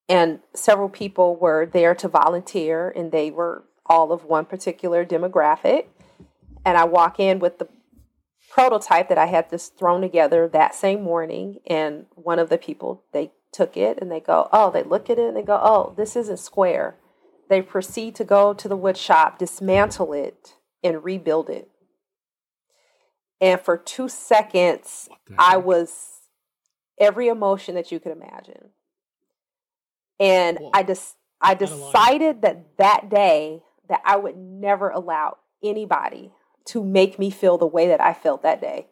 and several people were there to volunteer, and they were all of one particular demographic and I walk in with the prototype that I had just thrown together that same morning, and one of the people they took it and they go, oh, they look at it and they go, oh, this isn't square. They proceed to go to the wood shop, dismantle it, and rebuild it. And for two seconds, I was every emotion that you could imagine. And Whoa. I just I decided that that day that I would never allow anybody to make me feel the way that I felt that day.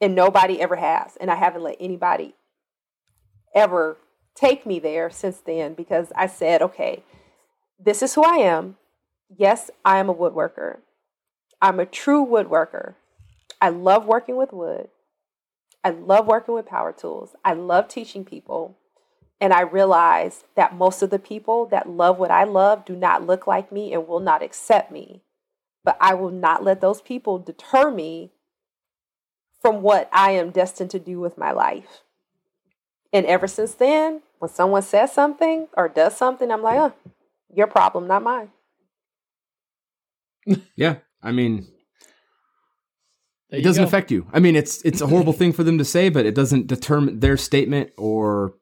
And nobody ever has. And I haven't let anybody ever take me there since then because I said, okay, this is who I am. Yes, I am a woodworker. I'm a true woodworker. I love working with wood. I love working with power tools. I love teaching people. And I realize that most of the people that love what I love do not look like me and will not accept me. But I will not let those people deter me from what I am destined to do with my life. And ever since then, when someone says something or does something, I'm like, uh, your problem, not mine. <laughs> Yeah, I mean, There it doesn't go. affect you. I mean, it's it's a horrible thing for them to say, but it doesn't determine their statement or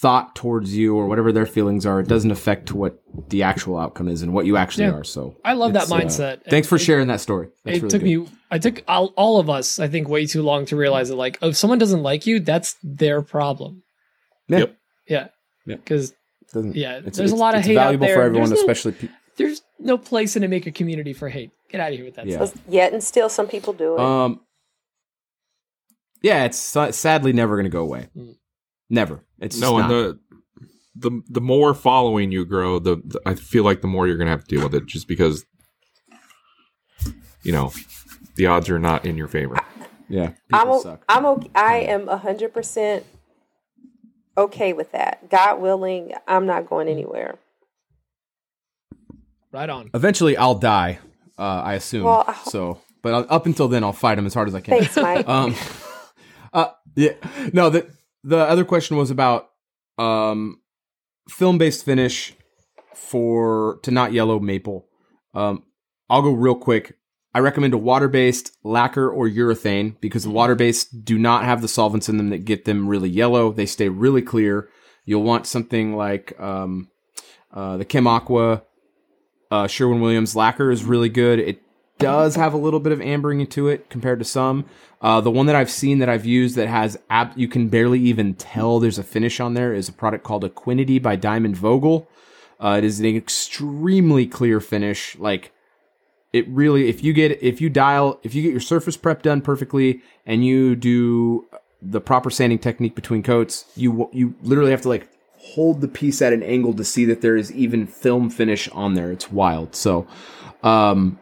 thought towards you or whatever their feelings are. It doesn't affect what the actual outcome is and what you actually Yeah. are. So I love that it's, uh, mindset. thanks for It- sharing that story. That's it really took good. me i took all, all of us i think way too long to realize that like if someone doesn't like you that's their problem Yeah. Yep. yeah Yeah. because Doesn't- yeah, it's- there's a lot of it's hate out valuable there. for everyone, There's no- especially. Pe- there's no place in a maker community for hate get out of here with that Yeah. stuff Yet and still, some people do it. Um, yeah, it's sadly never going to go away. Mm. Never. It's no, just and not. the the the more following you grow, the, the I feel like the more you're gonna have to deal with it, just because you know the odds are not in your favor. yeah, I'm people o- suck. I'm okay. I am hundred percent okay with that. God willing, I'm not going anywhere. right on Eventually, I'll die. Uh, I assume. Well, I- so, but up until then, I'll fight him as hard as I can. Thanks, Mike. <laughs> Um, <laughs> uh, yeah. No, the the other question was about um, film based finish for to not yellow maple. Um, I'll go real quick. I recommend a water based lacquer or urethane because the water based do not have the solvents in them that get them really yellow. They stay really clear. You'll want something like um, uh, the Kem Aqua uh, Sherwin Williams lacquer is really good. It does have a little bit of ambering into it compared to some. Uh, the one that I've seen that I've used that has you can barely even tell there's a finish on there is a product called Equinity by Diamond Vogel. Uh, it is an extremely clear finish. Like it really, if you get if you dial if you get your surface prep done perfectly and you do the proper sanding technique between coats, you you literally have to like hold the piece at an angle to see that there is even film finish on there. It's wild. So, um,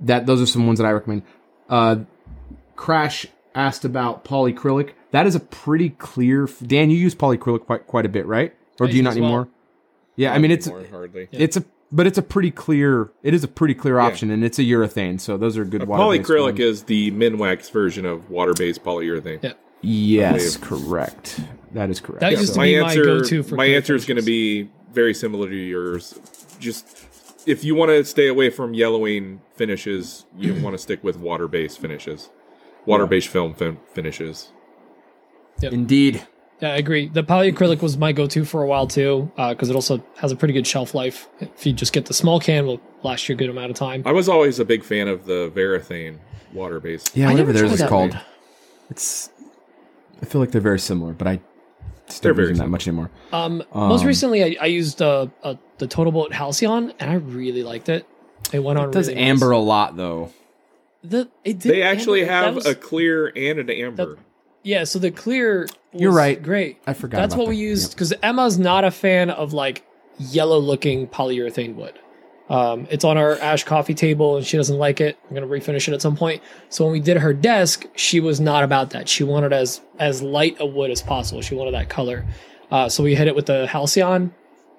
that those are some ones that I recommend. Uh, Crash asked about polyacrylic. That is a pretty clear. Dan, you use polyacrylic quite quite a bit, right? Or I do you not it as well. anymore? Yeah, I mean it's More hardly. it's a but it's a pretty clear. It is a pretty clear option, and it's a urethane. So those are good. water-based Polyacrylic ones. is the Minwax version of water-based polyurethane. Yeah. yes, correct. That is correct. That Yeah, used so- to be my go-to for my answer is going to be very similar to yours. Just if you want to stay away from yellowing finishes, you want <clears throat> to stick with water-based finishes, water-based film fin- finishes. Indeed. yeah i agree the polyacrylic was my go-to for a while too uh, because it also has a pretty good shelf life if you just get the small can will last you a good amount of time I was always a big fan of the Varathane water-based. Yeah, whatever never theirs is called. one. It's. I feel like they're very similar, but I just They're don't very that much anymore. Um, most Um, recently, I, I used uh, uh, the TotalBoat Halcyon, and I really liked it. It went on. It does really nice. amber a lot though. The it did They actually amber. Have was- a clear and an amber. yeah. So the clear. Was You're right. Great. I forgot. That's about what we used because Emma's not a fan of like yellow-looking polyurethane wood. Um, it's on our ash coffee table, and she doesn't like it. I'm gonna refinish it at some point. So when we did her desk, she was not about that. She wanted as as light a wood as possible. She wanted that color. Uh, so we hit it with the Halcyon,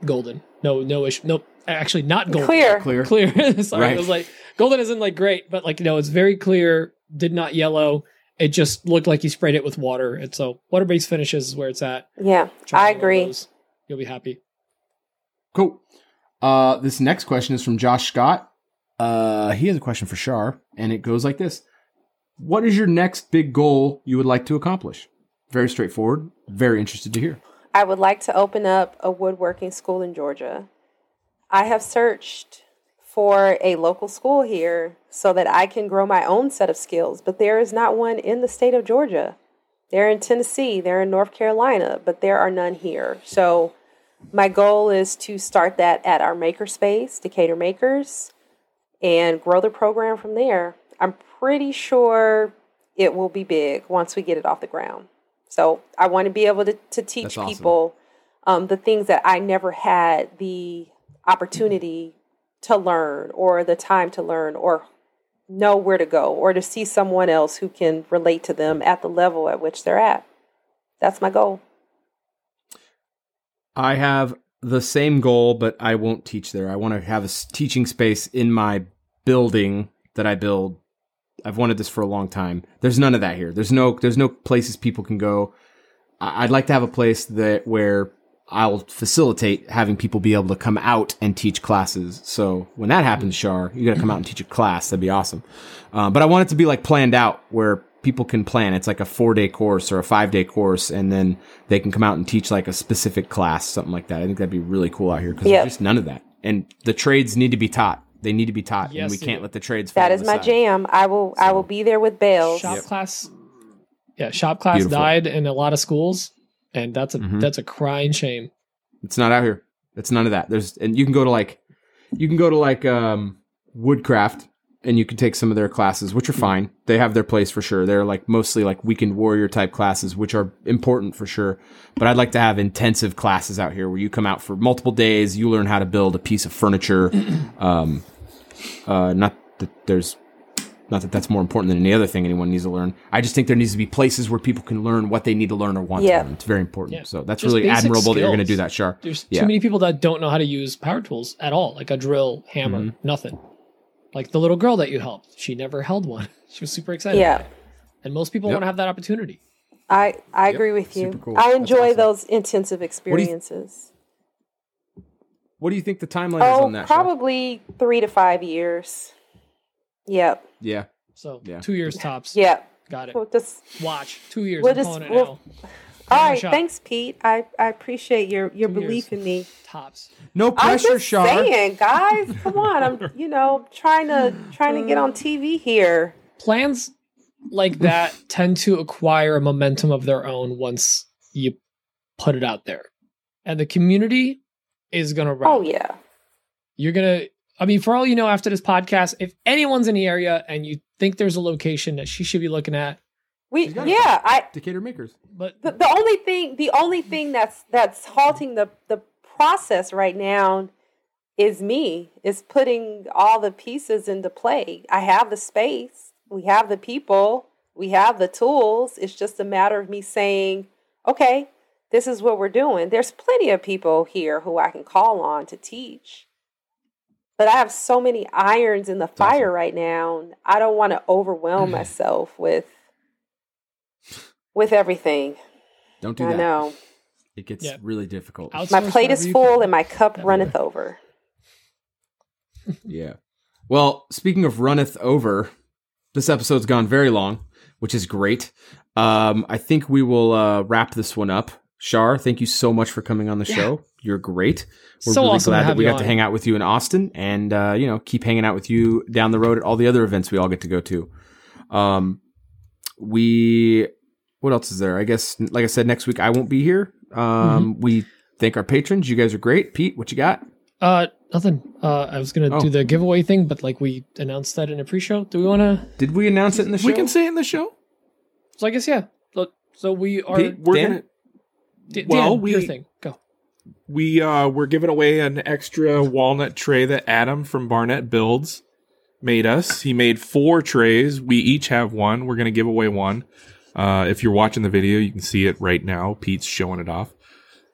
golden. No, no issue. Nope. Actually, not golden. Clear. Clear. clear. <laughs> Sorry, Right. it was like golden isn't like great, but like you know, it's very clear. Did not yellow. It just looked like you sprayed it with water. And so water based finishes is where it's at. Yeah, Try I agree. those. You'll be happy. Cool. Uh, this next question is from Josh Scott. Uh, he has a question for Shar, and it goes like this: What is your next big goal you would like to accomplish? Very straightforward. Very interested to hear. I would like to open up a woodworking school in Georgia. I have searched for a local school here so that I can grow my own set of skills, but there is not one in the state of Georgia. They're in Tennessee, they're in North Carolina, but there are none here. So my goal is to start that at our makerspace, Decatur Makers, and grow the program from there. I'm pretty sure it will be big once we get it off the ground. So I want to be able to, to teach awesome. people um, the things that I never had the opportunity to learn or the time to learn or know where to go or to see someone else who can relate to them at the level at which they're at. That's my goal. I have the same goal, but I won't teach there. I want to have a teaching space in my building that I build. I've wanted this for a long time. There's none of that here. There's no there's no places people can go I'd like to have a place that where I'll facilitate having people be able to come out and teach classes. So when that happens, Shar, you got to come out and teach a class. That'd be awesome. Uh, but I want it to be like planned out where people can plan. It's like a four day course or a five day course, and then they can come out and teach like a specific class, something like that. I think that'd be really cool out here because Yep. there's just none of that. And the trades need to be taught. They need to be taught, Yes, and we can't do. let the trades. fall That to is the my side. jam. I will I will be there with bells. shop class yeah shop class Beautiful. died in a lot of schools and that's a Mhm. that's a crying shame It's not out here. It's none of that. There's and you can go to like you can go to like um Woodcraft and you can take some of their classes, which are fine. They have their place for sure. They're like mostly like weekend warrior type classes, which are important for sure. But I'd like to have intensive classes out here where you come out for multiple days, you learn how to build a piece of furniture. <clears throat> um uh not that there's not that that's more important than any other thing anyone needs to learn. I just think there needs to be places where people can learn what they need to learn or want Yeah. to learn. It's very important. Yeah. So that's Just really basic admirable that you're going to do that, Shar. there's Yeah. too many people that don't know how to use power tools at all like a drill hammer Mm-hmm. nothing like the little girl that you helped she never held one <laughs> she was super excited Yeah. and most people Yep. won't have that opportunity I, I agree with you. super cool. I enjoy awesome. those intensive do you- experiences. What do you think the timeline is Oh, on that? Shar? probably three to five years. Yep. Yeah. so Yeah. two years tops Yep. got it We'll just, watch two years We'll I'm just- calling it we'll- now. All a right. shot. Thanks, Pete. I, I appreciate your, your Two belief years. in me. tops No pressure, I'm pressure, just Shar. saying, guys. Come <laughs> on. I'm, you know, trying to trying to get on TV here. plans like that <laughs> tend to acquire a momentum of their own once you put it out there. And the community is going to run. Oh yeah. You're going to, I mean, for all you know, after this podcast, if anyone's in the area and you think there's a location that she should be looking at, We She's it. yeah. I Decatur makers. but the, the only thing the only thing that's that's halting the the process right now is me is putting all the pieces into play i have the space we have the people we have the tools it's just a matter of me saying okay this is what we're doing there's plenty of people here who i can call on to teach but i have so many irons in the fire right now i don't want to overwhelm <clears throat> myself with with everything Don't do I that. I know. It gets Yeah. really difficult. outsource My plate is full can. and my cup That'd runneth over. Yeah. Well, speaking of runneth over, this episode's gone very long, which is great. Um, I think we will uh, wrap this one up. Shar, thank you so much for coming on the show. You're great. We're So really awesome glad that we you got to hang out with you in Austin and uh, you know, keep hanging out with you down the road at all the other events we all get to go to. Um we what else is there? I guess like I said, next week I won't be here. Um Mm-hmm. we thank our patrons. You guys are great. Pete, what you got? Uh, nothing. Uh, I was gonna Oh. do the giveaway thing, but like we announced that in a pre-show. Do we want to? Did we announce it in the show? We can say it in the show. So I guess yeah. Look, so we are. Pete, We're Dan? gonna D- well, Dan, we- your thing. Go. we uh we're giving away an extra walnut tray that Adam from Barnett Builds made us. He made four trays. We each have one. We're gonna give away one. Uh, if you're watching the video, you can see it right now. Pete's showing it off.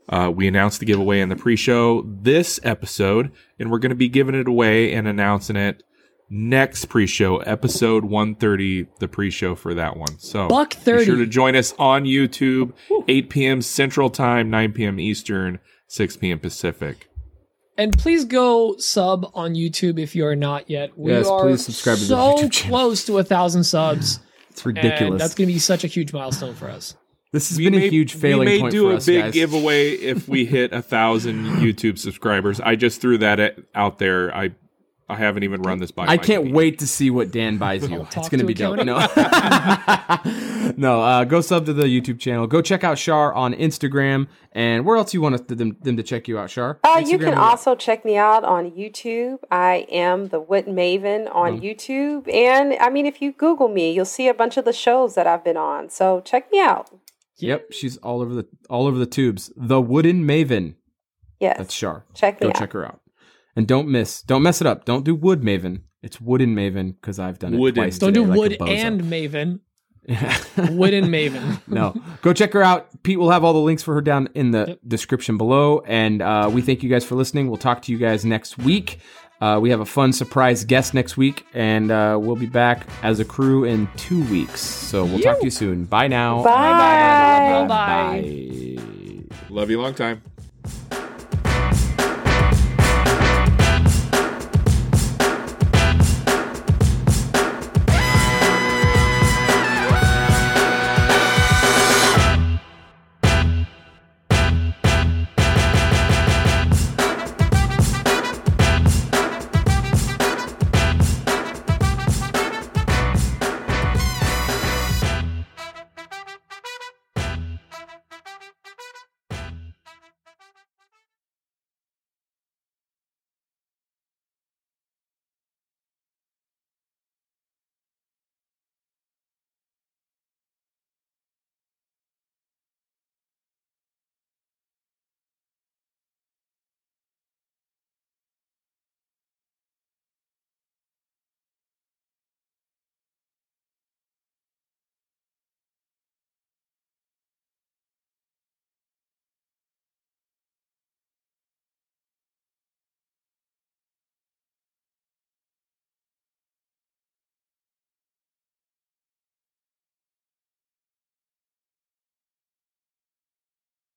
Uh, we announced the giveaway in the pre-show this episode, and we're going to be giving it away and announcing it next pre-show, episode 130, the pre-show for that one. So Buck be sure to join us on YouTube, 8 p.m. Central Time, 9 p.m. Eastern, 6 p.m. Pacific. And please go sub on YouTube if you are not yet. We Yes, are please subscribe to the so YouTube channel. close to a thousand subs. <laughs> It's ridiculous. And that's going to be such a huge milestone for us. this has We been may, a huge failing point. we may point do for a us, big guys. giveaway if we hit a thousand <laughs> YouTube subscribers. I just threw that out there. I I haven't even run this by. I Mike can't Pete. wait to see what Dan buys <laughs> you. It's going to to be dope. <laughs> No, <laughs> no. Uh, go sub to the YouTube channel. Go check out Shar on Instagram. And where else you want them, them to check you out, Shar? Uh, you can or what? also check me out on YouTube. I am the Wood Maven on Mm-hmm. YouTube. And I mean, if you Google me, you'll see a bunch of the shows that I've been on. So check me out. Yep, she's all over the all over the tubes. The Wooden Maven. Yes. That's Shar. check me Go out. check her out. And don't miss, don't mess it up. Don't do Wood Maven. It's Wooden Maven because I've done it Wooden. twice. Don't today do like Wood and Maven. <laughs> Wood and Maven. <laughs> no, go check her out. Pete will have all the links for her down in the Yep. description below. And uh, we thank you guys for listening. We'll talk to you guys next week. Uh, we have a fun surprise guest next week, and uh, we'll be back as a crew in two weeks. So we'll talk to you soon. Bye now. Bye. Bye. Bye. Love you long time.